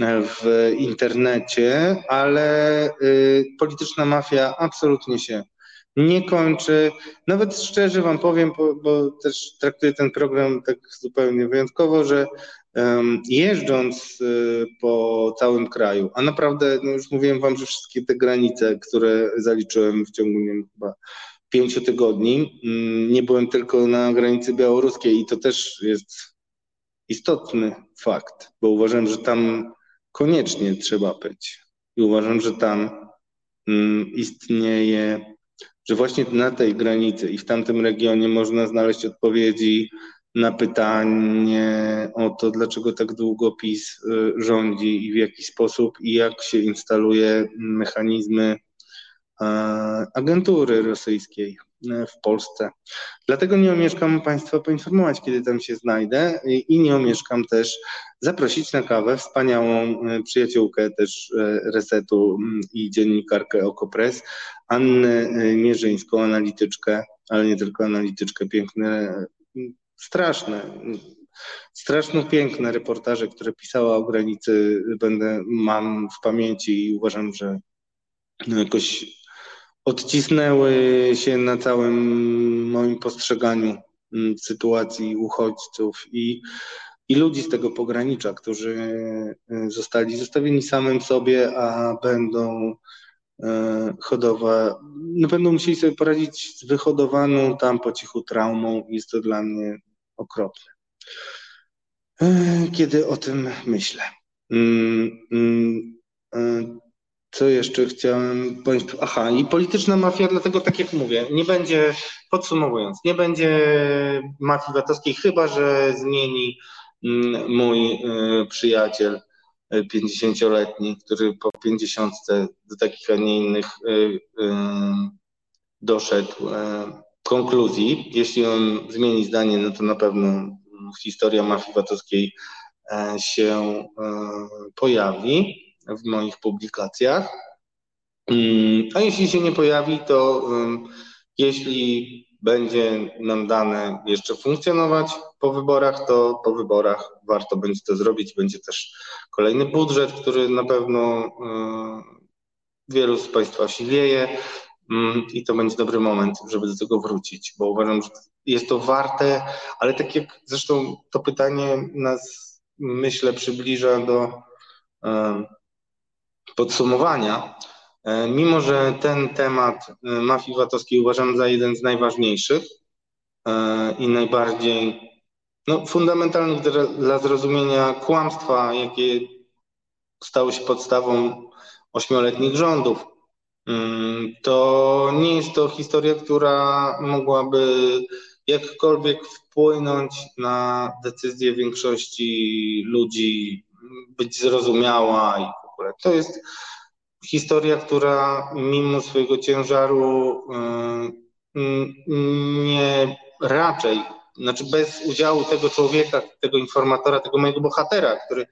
w internecie, ale y, polityczna mafia absolutnie się nie kończy. Nawet szczerze Wam powiem, bo, bo też traktuję ten program tak zupełnie wyjątkowo, że jeżdżąc y, po całym kraju, a naprawdę, no już mówiłem Wam, że wszystkie te granice, które zaliczyłem w ciągu nie wiem, chyba pięciu tygodni, nie byłem tylko na granicy białoruskiej i to też jest istotny fakt, bo uważam, że tam koniecznie trzeba być. I uważam, że tam mm, istnieje, że właśnie na tej granicy i w tamtym regionie można znaleźć odpowiedzi na pytanie o to, dlaczego tak długo PiS y, rządzi i w jaki sposób i jak się instaluje mechanizmy agentury rosyjskiej w Polsce. Dlatego nie omieszkam Państwa poinformować, kiedy tam się znajdę i nie omieszkam też zaprosić na kawę wspaniałą e, przyjaciółkę też e, Resetu i dziennikarkę Okopres, Annę Mierzyńską, analityczkę, ale nie tylko analityczkę, piękne, straszne, straszno piękne reportaże, które pisała o granicy, będę, mam w pamięci i uważam, że no jakoś odcisnęły się na całym moim postrzeganiu mm, sytuacji uchodźców i, i ludzi z tego pogranicza, którzy y, zostali zostawieni samym sobie, a będą y, hodowa, no będą musieli sobie poradzić z wyhodowaną tam po cichu traumą. Jest to dla mnie okropne. Y, kiedy o tym myślę. Co jeszcze chciałem powiedzieć? Aha, i polityczna mafia, dlatego tak jak mówię, nie będzie, podsumowując, nie będzie mafii VAT-owskiej, chyba że zmieni mm, mój y, przyjaciel 50-letni, y, który po 50 do takich, a nie innych y, doszedł konkluzji. Jeśli on zmieni zdanie, no to na pewno historia mafii VAT-owskiej e, się pojawi w moich publikacjach. Mm, a jeśli się nie pojawi, to jeśli będzie nam dane jeszcze funkcjonować po wyborach, to po wyborach warto będzie to zrobić. Będzie też kolejny budżet, który na pewno wielu z Państwa siwieje mm, i to będzie dobry moment, żeby do tego wrócić, bo uważam, że jest to warte, ale tak jak zresztą to pytanie nas, myślę, przybliża do podsumowania, e, mimo że ten temat e, mafii VAT-owskiej uważam za jeden z najważniejszych e, i najbardziej no, fundamentalnych dla zrozumienia kłamstwa, jakie stało się podstawą ośmioletnich rządów, mm, to nie jest to historia, która mogłaby jakkolwiek wpłynąć na decyzję większości ludzi, być zrozumiała i ogóle. To jest historia, która mimo swojego ciężaru y, y, nie raczej, znaczy bez udziału tego człowieka, tego informatora, tego mojego bohatera, który y,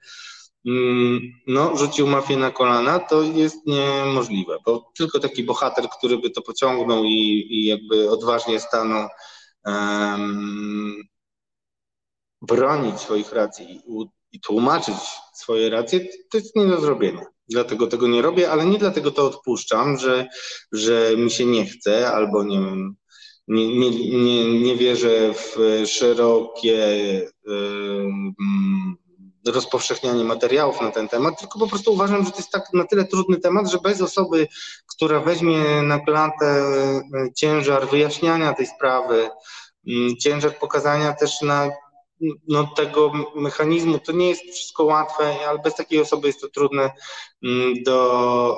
no, rzucił mafię na kolana, to jest niemożliwe, bo tylko taki bohater, który by to pociągnął i, i jakby odważnie stanął um, bronić swoich racji i tłumaczyć swoje racje, to jest nie do zrobienia. Dlatego tego nie robię, ale nie dlatego to odpuszczam, że, że mi się nie chce albo nie wiem, nie, nie, nie, nie wierzę w szerokie yy, rozpowszechnianie materiałów na ten temat, tylko po prostu uważam, że to jest tak na tyle trudny temat, że bez osoby, która weźmie na klatę ciężar wyjaśniania tej sprawy, ciężar pokazania też na no, tego mechanizmu. To nie jest wszystko łatwe, ale bez takiej osoby jest to trudne mm, do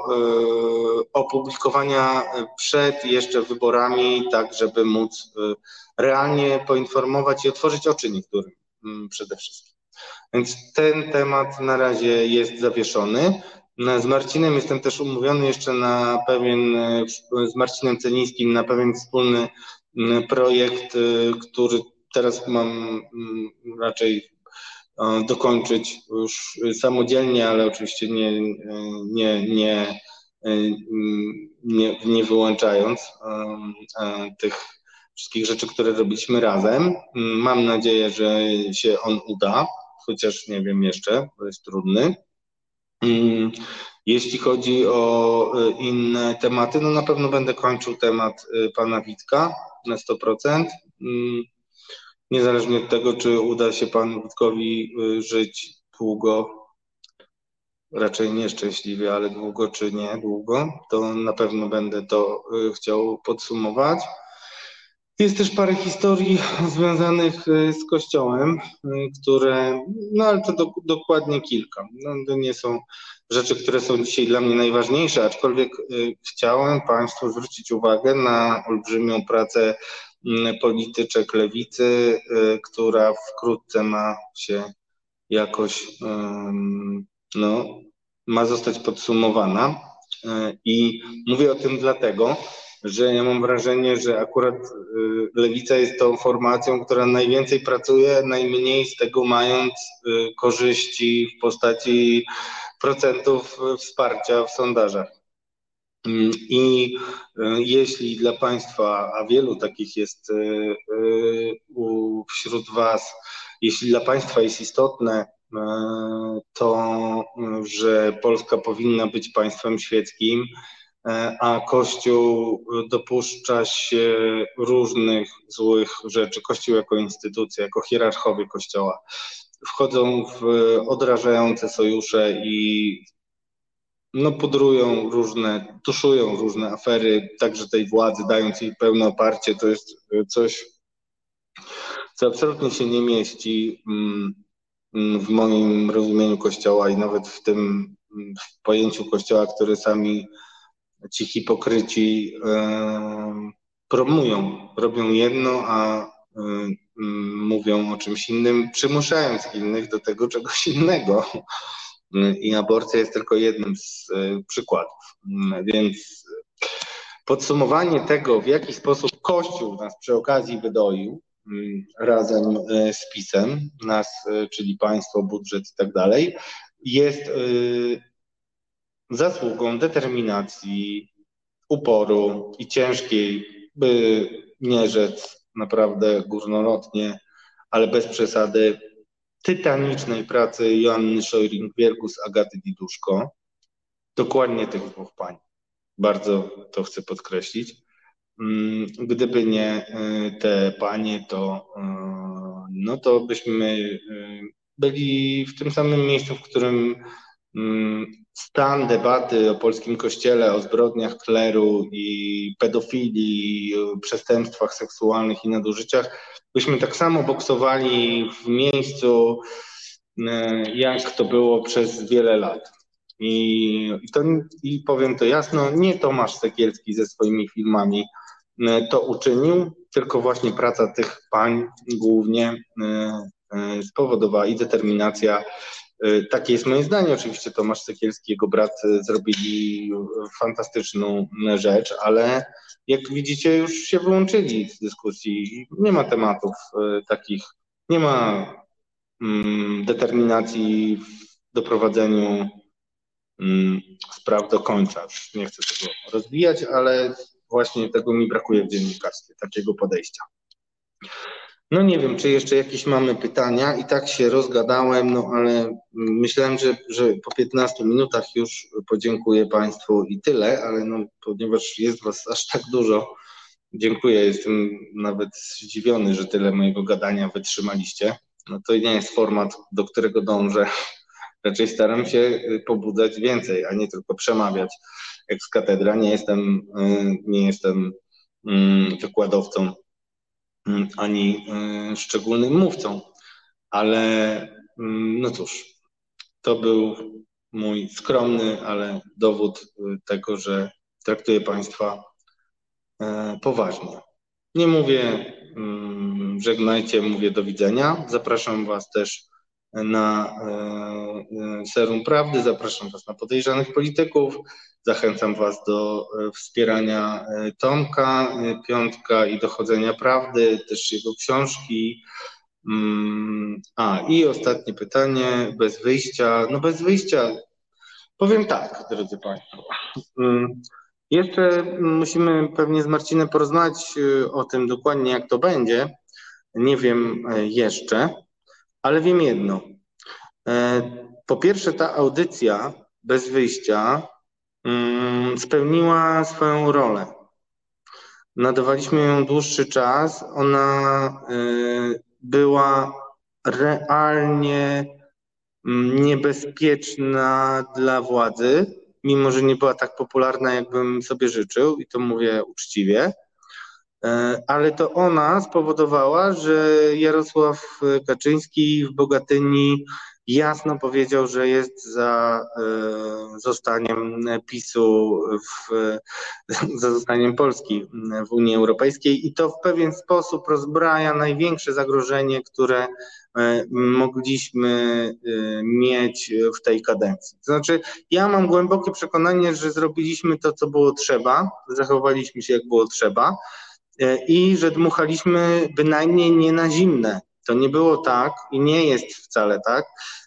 y, opublikowania przed jeszcze wyborami, tak żeby móc y, realnie poinformować i otworzyć oczy niektórym y, przede wszystkim. Więc ten temat na razie jest zawieszony. Z Marcinem jestem też umówiony jeszcze na pewien, z Marcinem Celińskim na pewien wspólny projekt, który teraz mam mm, raczej e, dokończyć już samodzielnie, ale oczywiście nie, nie, nie, e, nie, nie wyłączając e, tych wszystkich rzeczy, które robiliśmy razem. Mam nadzieję, że się on uda, chociaż nie wiem jeszcze, bo jest trudny. Jeśli chodzi o inne tematy, no na pewno będę kończył temat pana Witka na 100% niezależnie od tego, czy uda się panu Witkowi y, żyć długo, raczej nieszczęśliwie, ale długo czy nie długo, to na pewno będę to y, chciał podsumować. Jest też parę historii związanych y, z Kościołem, które, no ale to do, dokładnie kilka. No, to nie są rzeczy, które są dzisiaj dla mnie najważniejsze, aczkolwiek chciałem Państwu zwrócić uwagę na olbrzymią pracę polityczek lewicy, y, która wkrótce ma się jakoś, no, ma zostać podsumowana. Y, I mówię o tym dlatego, że ja mam wrażenie, że akurat y, lewica jest tą formacją, która najwięcej pracuje, najmniej z tego mając korzyści w postaci procentów wsparcia w sondażach. Mm, I e, jeśli dla Państwa, a wielu takich jest e, e, wśród Was, jeśli dla Państwa jest istotne to, że Polska powinna być państwem świeckim, a Kościół dopuszcza się różnych złych rzeczy. Kościół jako instytucja, jako hierarchowie Kościoła wchodzą w odrażające sojusze i no, pudrują różne, tuszują różne afery, także tej władzy, dając jej pełne oparcie. To jest coś, co absolutnie się nie mieści mm, mm, w moim rozumieniu Kościoła i nawet w tym w pojęciu Kościoła, które sami ci hipokryci promują. Robią jedno, a mówią o czymś innym, przymuszając innych do tego czegoś innego. I aborcja jest tylko jednym z e, przykładów. Więc podsumowanie tego, w jaki sposób Kościół nas przy okazji wydoił, razem e, z PiSem, nas, e, czyli państwo, budżet i tak dalej, jest zasługą determinacji, uporu i ciężkiej, by nie rzec naprawdę górnolotnie, ale bez przesady, tytanicznej pracy Joanny Szojring-Wielgus, Agaty Diduszko. Dokładnie tych dwóch pań. Bardzo to chcę podkreślić. Mm, gdyby nie y, te panie, to, y, no to byśmy y, byli w tym samym miejscu, w którym mm, stan debaty o polskim kościele, o zbrodniach kleru i pedofilii, przestępstwach seksualnych i nadużyciach, byśmy tak samo boksowali w miejscu, e, jak to było przez wiele lat. I, to, I powiem to jasno, nie Tomasz Sekielski ze swoimi filmami e, to uczynił, tylko właśnie praca tych pań głównie e, spowodowała i determinacja takie jest moje zdanie. Oczywiście Tomasz Sekielski, jego brat y, zrobili fantastyczną rzecz, ale jak widzicie, już się wyłączyli z dyskusji. Nie ma tematów y, takich, nie ma mm, determinacji w doprowadzeniu mm, spraw do końca. Nie chcę tego rozwijać, ale właśnie tego mi brakuje w dziennikarstwie, takiego podejścia. No nie wiem, czy jeszcze jakieś mamy pytania i tak się rozgadałem, no ale myślałem, że, że po 15 minutach już podziękuję Państwu i tyle, ale no, ponieważ jest Was aż tak dużo, dziękuję, jestem nawet zdziwiony, że tyle mojego gadania wytrzymaliście. No to nie jest format, do którego dążę. Raczej staram się pobudzać więcej, a nie tylko przemawiać z katedra. Nie jestem, y, nie jestem mm, wykładowcą Mm, ani y, szczególnym mówcą, ale mm, no cóż, to był mój skromny, ale dowód y, tego, że traktuję Państwa e, poważnie. Nie mówię mm, żegnajcie, mówię do widzenia. Zapraszam Was też na e, Serum Prawdy, zapraszam Was na podejrzanych polityków, Zachęcam Was do e, wspierania e, Tomka e, Piątka i dochodzenia prawdy, też jego książki. Mm, a i ostatnie pytanie, bez wyjścia. No bez wyjścia, powiem tak, drodzy Państwo. Mm, jeszcze musimy pewnie z Marcinem porozmawiać o tym dokładnie, jak to będzie. Nie wiem jeszcze, ale wiem jedno. Po pierwsze, ta audycja bez wyjścia Mm, spełniła swoją rolę. Nadawaliśmy ją dłuższy czas. Ona y, była realnie mm, niebezpieczna dla władzy, mimo że nie była tak popularna, jakbym sobie życzył, i to mówię uczciwie. Y, ale to ona spowodowała, że Jarosław Kaczyński w Bogatyni jasno powiedział, że jest za e, zostaniem PiSu, w, za zostaniem Polski w Unii Europejskiej i to w pewien sposób rozbraja największe zagrożenie, które e, mogliśmy e, mieć w tej kadencji. To znaczy, ja mam głębokie przekonanie, że zrobiliśmy to, co było trzeba, zachowaliśmy się, jak było trzeba i że dmuchaliśmy bynajmniej nie na zimne to nie było tak i nie jest wcale tak,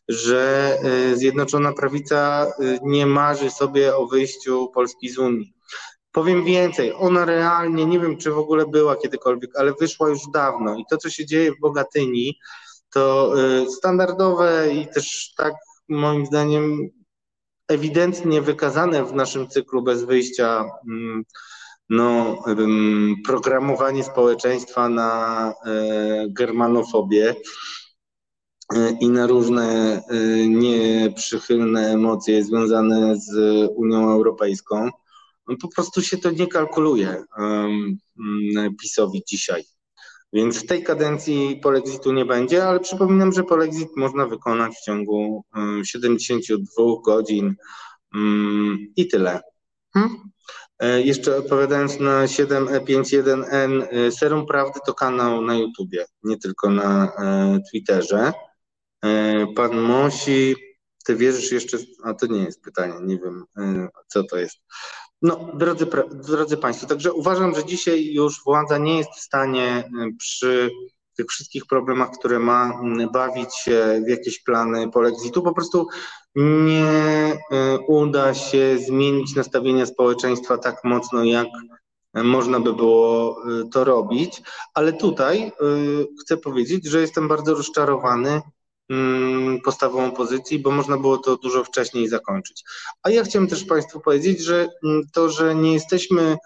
że y, Zjednoczona Prawica y, nie marzy sobie o wyjściu Polski z Unii. Powiem więcej, ona realnie, nie wiem czy w ogóle była kiedykolwiek, ale wyszła już dawno i to, co się dzieje w Bogatyni, to y, standardowe i też tak moim zdaniem ewidentnie wykazane w naszym cyklu bez wyjścia mm, no, programowanie społeczeństwa na germanofobię i na różne nieprzychylne emocje związane z Unią Europejską. No, po prostu się to nie kalkuluje PiSowi dzisiaj. Więc w tej kadencji polexitu nie będzie, ale przypominam, że polexit można wykonać w ciągu 72 godzin i tyle. Hmm? E, jeszcze odpowiadając na 7E51N, e, Serum Prawdy to kanał na YouTubie, nie tylko na e, Twitterze. Pan Mosi, ty wierzysz jeszcze, a to nie jest pytanie, nie wiem co to jest. No, drodzy, drodzy Państwo, także uważam, że dzisiaj już władza nie jest w stanie przy tych wszystkich problemach, które ma, y, bawić się w jakieś plany polexitu. Po prostu nie y, uda się zmienić nastawienia społeczeństwa tak mocno, jak można by było to robić. Ale tutaj chcę powiedzieć, że jestem bardzo rozczarowany Mm, postawą opozycji, bo można było to dużo wcześniej zakończyć. A ja chciałem też Państwu powiedzieć, że mm, to, że nie jesteśmy mm, e,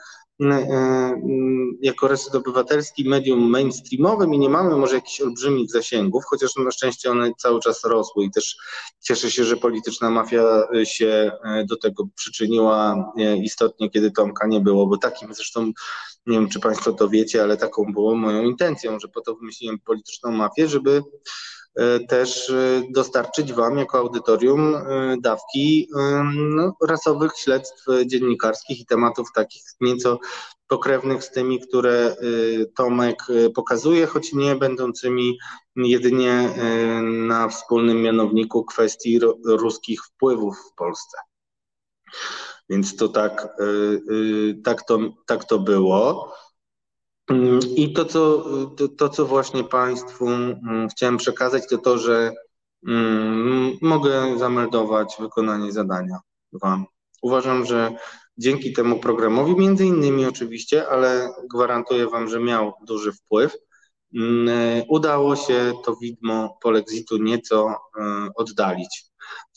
jako Reset Obywatelski medium mainstreamowym i nie mamy może jakichś olbrzymich zasięgów, chociaż na szczęście one cały czas rosły i też cieszę się, że polityczna mafia e, się e, do tego przyczyniła istotnie, kiedy Tomka nie było, bo takim zresztą, nie wiem czy Państwo to wiecie, ale taką było moją intencją, że po to wymyśliłem polityczną mafię, żeby E, też e, dostarczyć Wam jako audytorium e, dawki no, rasowych śledztw dziennikarskich i tematów takich nieco pokrewnych z tymi, które Tomek pokazuje, choć nie będącymi jedynie na wspólnym mianowniku kwestii ruskich wpływów w Polsce. Więc to tak, tak, to, tak to było. Mm, I to co, to, to, co właśnie Państwu mm, chciałem przekazać, to to, że mm, mogę zameldować wykonanie zadania Wam. Uważam, że dzięki temu programowi, między innymi oczywiście, ale gwarantuję Wam, że miał duży wpływ, udało się to widmo polexitu nieco e, oddalić.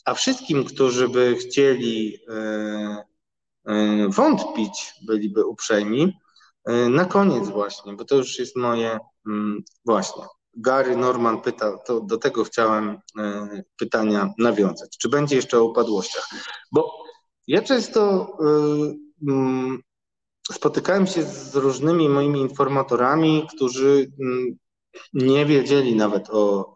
A wszystkim, którzy by chcieli e, e, wątpić, byliby uprzejmi, na koniec właśnie, bo to już jest moje mm, właśnie. Gary Norman pyta, to do tego chciałem e, pytania nawiązać. Czy będzie jeszcze o upadłościach? Bo ja często e, mm, spotykałem się z różnymi moimi informatorami, którzy mm, nie wiedzieli nawet o,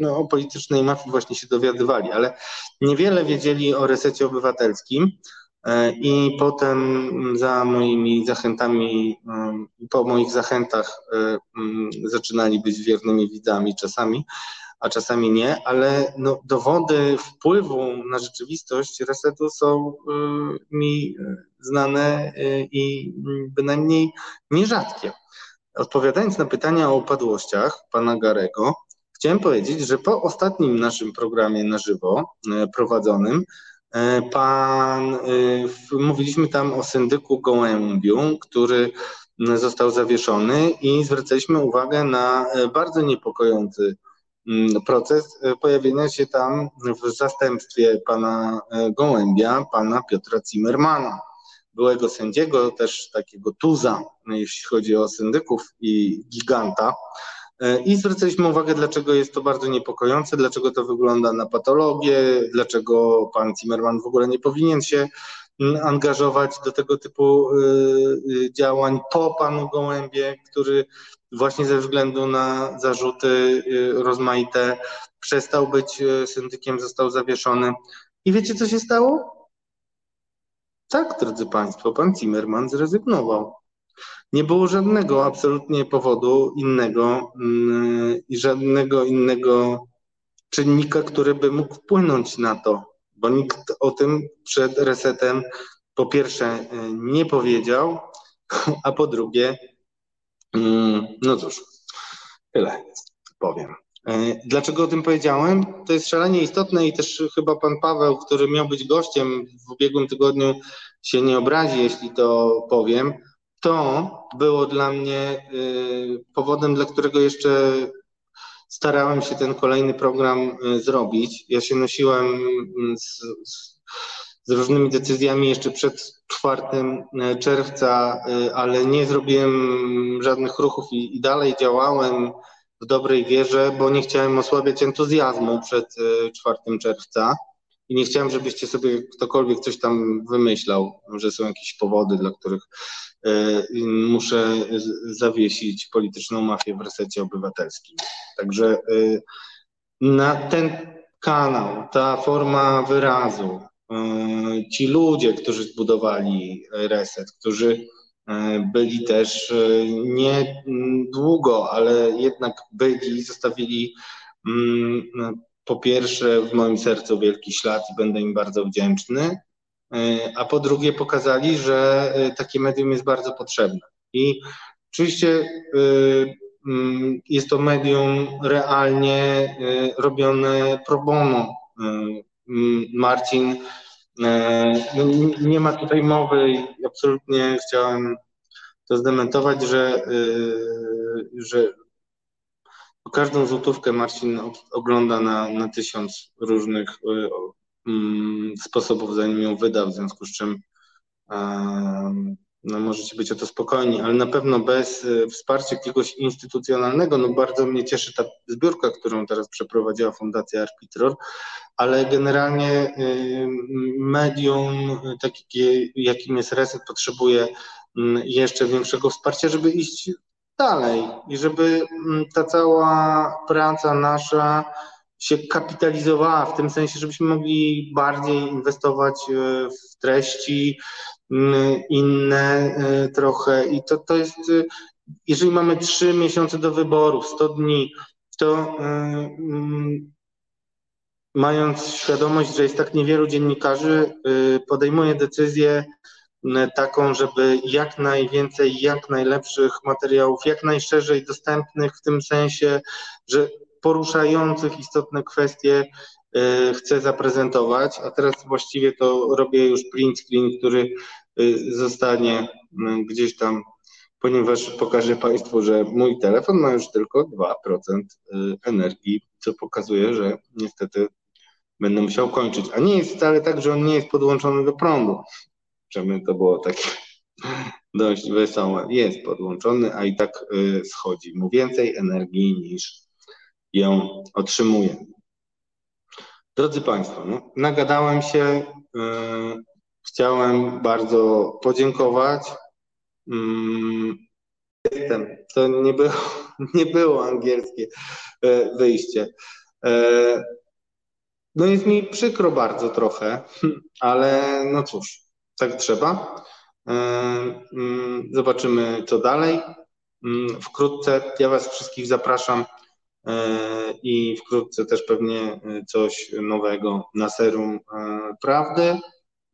no, o politycznej mafii, właśnie się dowiadywali, ale niewiele wiedzieli o resecie obywatelskim. E, I potem za moimi zachętami, mm, po moich zachętach e, mm, zaczynali być wiernymi widzami czasami, a czasami nie, ale no, dowody wpływu na rzeczywistość resetu są e, mi znane i bynajmniej nierzadkie. Odpowiadając na pytania o upadłościach pana Garego, chciałem powiedzieć, że po ostatnim naszym programie na żywo prowadzonym, E, pan, e, mówiliśmy tam o syndyku Gołębiu, który został zawieszony i zwracaliśmy uwagę na e, bardzo niepokojący proces pojawienia się tam w zastępstwie pana Gołębia, pana Piotra Zimmermana, byłego sędziego, też takiego tuza, jeśli chodzi o syndyków i giganta, E, I zwracaliśmy uwagę, dlaczego jest to bardzo niepokojące, dlaczego to wygląda na patologię, dlaczego pan Zimmerman w ogóle nie powinien się mm, angażować do tego typu y, y, działań po panu Gołębie, który właśnie ze względu na zarzuty rozmaite przestał być syndykiem, został zawieszony. I wiecie, co się stało? Tak, drodzy Państwo, pan Zimmerman zrezygnował. Nie było żadnego absolutnie powodu innego mm, i żadnego innego czynnika, który by mógł wpłynąć na to, bo nikt o tym przed resetem po pierwsze y, nie powiedział, a po drugie, mm, no cóż, tyle powiem. Y, dlaczego o tym powiedziałem? To jest szalenie istotne i też chyba pan Paweł, który miał być gościem w ubiegłym tygodniu, się nie obrazi, jeśli to powiem to było dla mnie y, powodem, dla którego jeszcze starałem się ten kolejny program zrobić. Ja się nosiłem mm, z, z, z różnymi decyzjami jeszcze przed 4 czerwca, ale nie zrobiłem żadnych ruchów i, i dalej działałem w dobrej wierze, bo nie chciałem osłabiać entuzjazmu przed 4 czerwca. I nie chciałem, żebyście sobie ktokolwiek coś tam wymyślał, że są jakieś powody, dla których muszę zawiesić polityczną mafię w resecie obywatelskim. Także e, na ten kanał, ta forma wyrazu, e, ci ludzie, którzy zbudowali reset, którzy byli też nie długo, ale jednak byli, zostawili mm, po pierwsze w moim sercu wielki ślad i będę im bardzo wdzięczny, e, a po drugie pokazali, że e, takie medium jest bardzo potrzebne. I oczywiście e, mm, jest to medium realnie robione pro bono. Marcin, no, nie ma tutaj mowy i absolutnie chciałem to zdementować, że, że każdą złotówkę Marcin ogląda na, na tysiąc różnych mm, sposobów, zanim ją wyda, w związku z czym no, możecie być o to spokojni, ale na pewno bez y, wsparcia jakiegoś instytucjonalnego, no bardzo mnie cieszy ta zbiórka, którą teraz przeprowadziła Fundacja Arbitror, ale generalnie y, medium, takie jakim jest Reset, potrzebuje mm, jeszcze większego wsparcia, żeby iść dalej i żeby mm, ta cała praca nasza się kapitalizowała w tym sensie, żebyśmy mogli bardziej inwestować e, w treści inne e, trochę. I to, to jest, e, jeżeli mamy trzy miesiące do wyborów, 100 dni, to mając świadomość, że jest tak niewielu dziennikarzy, podejmuje decyzję taką, żeby jak najwięcej, jak najlepszych materiałów, jak najszerzej dostępnych w tym sensie, że poruszających istotne kwestie e, chcę zaprezentować, a teraz właściwie to robię już print screen, który e, zostanie gdzieś tam, ponieważ pokażę Państwu, że mój telefon ma już tylko 2% e, energii, co pokazuje, że niestety będę musiał kończyć. A nie jest wcale tak, że on nie jest podłączony do prądu żeby to było takie dość wesołe. Jest podłączony, a i tak schodzi mu więcej energii niż ją otrzymuje. Drodzy Państwo, no, nagadałem się. Yy, chciałem bardzo podziękować. Yy, jestem. To nie było, nie było angielskie yy, wyjście. Yy, no jest mi przykro bardzo trochę, ale no cóż, tak trzeba. E, mm, zobaczymy, co dalej. Mm, wkrótce ja Was wszystkich zapraszam i wkrótce też pewnie e, coś nowego na serum prawdy,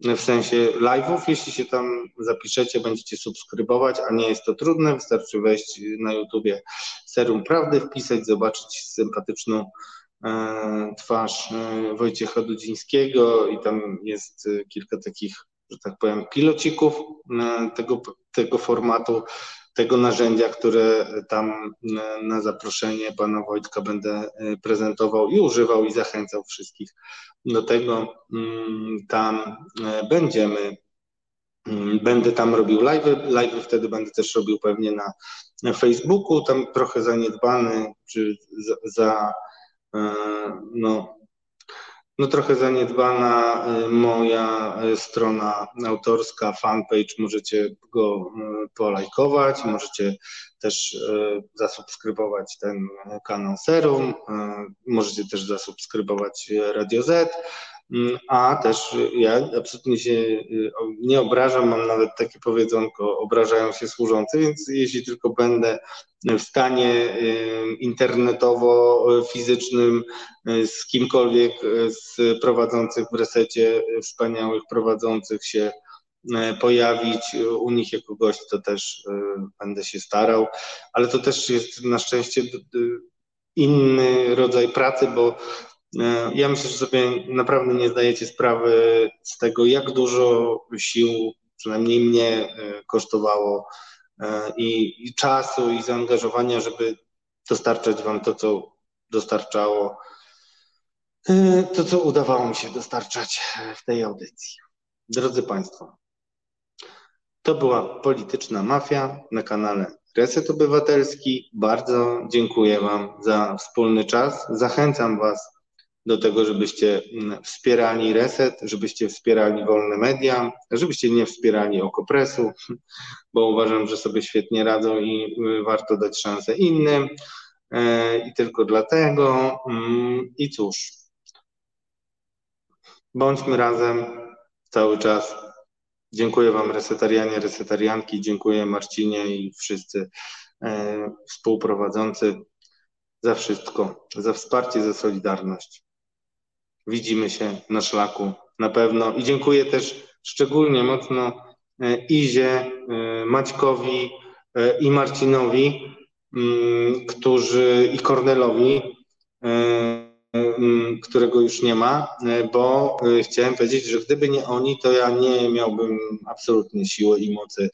w sensie live'ów. Jeśli się tam zapiszecie, będziecie subskrybować, a nie jest to trudne, wystarczy wejść na YouTubie serum prawdy, wpisać, zobaczyć sympatyczną twarz Wojciecha Dudzińskiego i tam jest kilka takich że tak powiem, pilocików e, tego, tego formatu, tego narzędzia, które tam e, na zaproszenie pana Wojtka będę e, prezentował i używał i zachęcał wszystkich do tego. Mm, tam będziemy, mm, będę tam robił live, live wtedy będę też robił pewnie na, na Facebooku, tam trochę zaniedbany, czy za, za no, no trochę zaniedbana y, moja y, strona autorska, fanpage, możecie go y, polajkować, możecie też zasubskrybować ten kanał Serum, możecie też zasubskrybować Radio Z, a też ja absolutnie się nie obrażam, mam nawet takie powiedzonko, obrażają się służący, więc jeśli tylko będę w stanie internetowo, fizycznym z kimkolwiek z prowadzących w resecie, wspaniałych prowadzących się pojawić u nich jako gość, to też będę się starał, ale to też jest na szczęście inny rodzaj pracy, bo ja myślę, że sobie naprawdę nie zdajecie sprawy z tego, jak dużo sił, przynajmniej mnie, kosztowało i, i czasu, i zaangażowania, żeby dostarczać Wam to, co dostarczało e, to, co udawało mi się dostarczać w tej audycji. Drodzy Państwo, to była polityczna mafia na kanale Reset Obywatelski. Bardzo dziękuję Wam za wspólny czas. Zachęcam Was do tego, żebyście mm, wspierali Reset, żebyście wspierali wolne media, żebyście nie wspierali Okopresu, bo uważam, że sobie świetnie radzą i y, warto dać szansę innym. E, I tylko dlatego. Mm, I cóż, bądźmy razem cały czas. Dziękuję Wam, resetarianie, resetarianki, dziękuję Marcinie i wszyscy e, współprowadzący za wszystko, za wsparcie, za solidarność widzimy się na szlaku na pewno. I dziękuję też szczególnie mocno e, Izie, e, Maćkowi e, i Marcinowi, mm, którzy i Kornelowi, mm, którego już nie ma, bo chciałem powiedzieć, że gdyby nie oni, to ja nie miałbym absolutnie siły i mocy,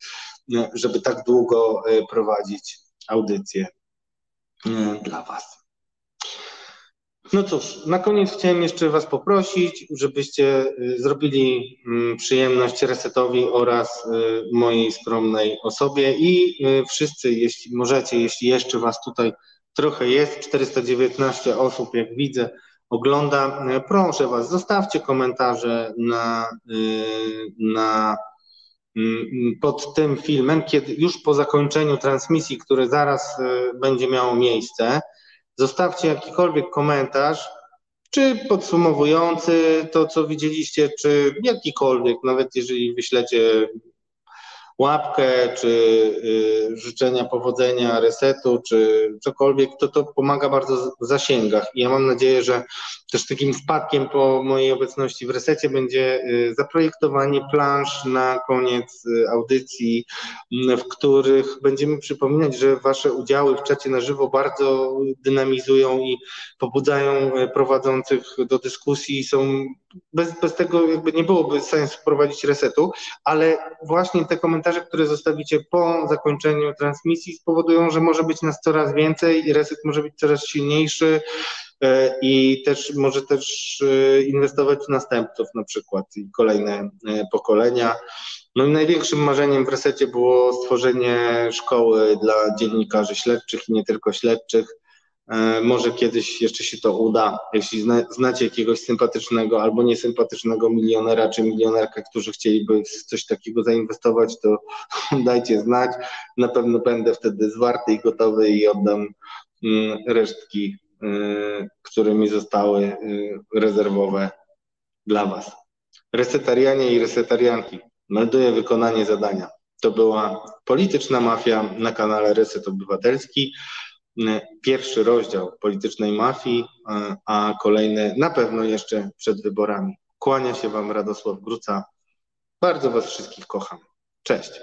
żeby tak długo prowadzić audycję dla Was. No cóż, na koniec chciałem jeszcze Was poprosić, żebyście y, zrobili mm, przyjemność resetowi oraz y, mojej skromnej osobie i y, wszyscy, jeśli możecie, jeśli jeszcze Was tutaj trochę jest, 419 osób, jak widzę, ogląda, proszę Was, zostawcie komentarze na, na pod tym filmem, kiedy już po zakończeniu transmisji, które zaraz będzie miało miejsce, Zostawcie jakikolwiek komentarz, czy podsumowujący to, co widzieliście, czy jakikolwiek, nawet jeżeli wyślecie łapkę, czy y, życzenia powodzenia, resetu, czy cokolwiek, to to pomaga bardzo w zasięgach. I ja mam nadzieję, że też takim wpadkiem po mojej obecności w resecie będzie y, zaprojektowanie plansz na koniec y, audycji, w których będziemy przypominać, że Wasze udziały w czacie na żywo bardzo dynamizują i pobudzają prowadzących do dyskusji. Są bez, bez tego jakby nie byłoby sensu prowadzić resetu, ale właśnie te komentarze, które zostawicie po zakończeniu transmisji spowodują, że może być nas coraz więcej i reset może być coraz silniejszy e, i też może też e, inwestować w następców na przykład i kolejne e, pokolenia. No i największym marzeniem w resecie było stworzenie szkoły dla dziennikarzy śledczych i nie tylko śledczych, może kiedyś jeszcze się to uda. Jeśli znacie jakiegoś sympatycznego albo niesympatycznego milionera czy milionerkę, którzy chcieliby w coś takiego zainwestować, to dajcie znać. Na pewno będę wtedy zwarty i gotowy i oddam mm, resztki, e, które mi zostały e, rezerwowe dla Was. Resetarianie i resetarianki, melduję wykonanie zadania. To była polityczna mafia na kanale Reset Obywatelski pierwszy rozdział politycznej mafii, e, a kolejny na pewno jeszcze przed wyborami. Kłania się Wam Radosław Gruca. Bardzo Was wszystkich kocham. Cześć.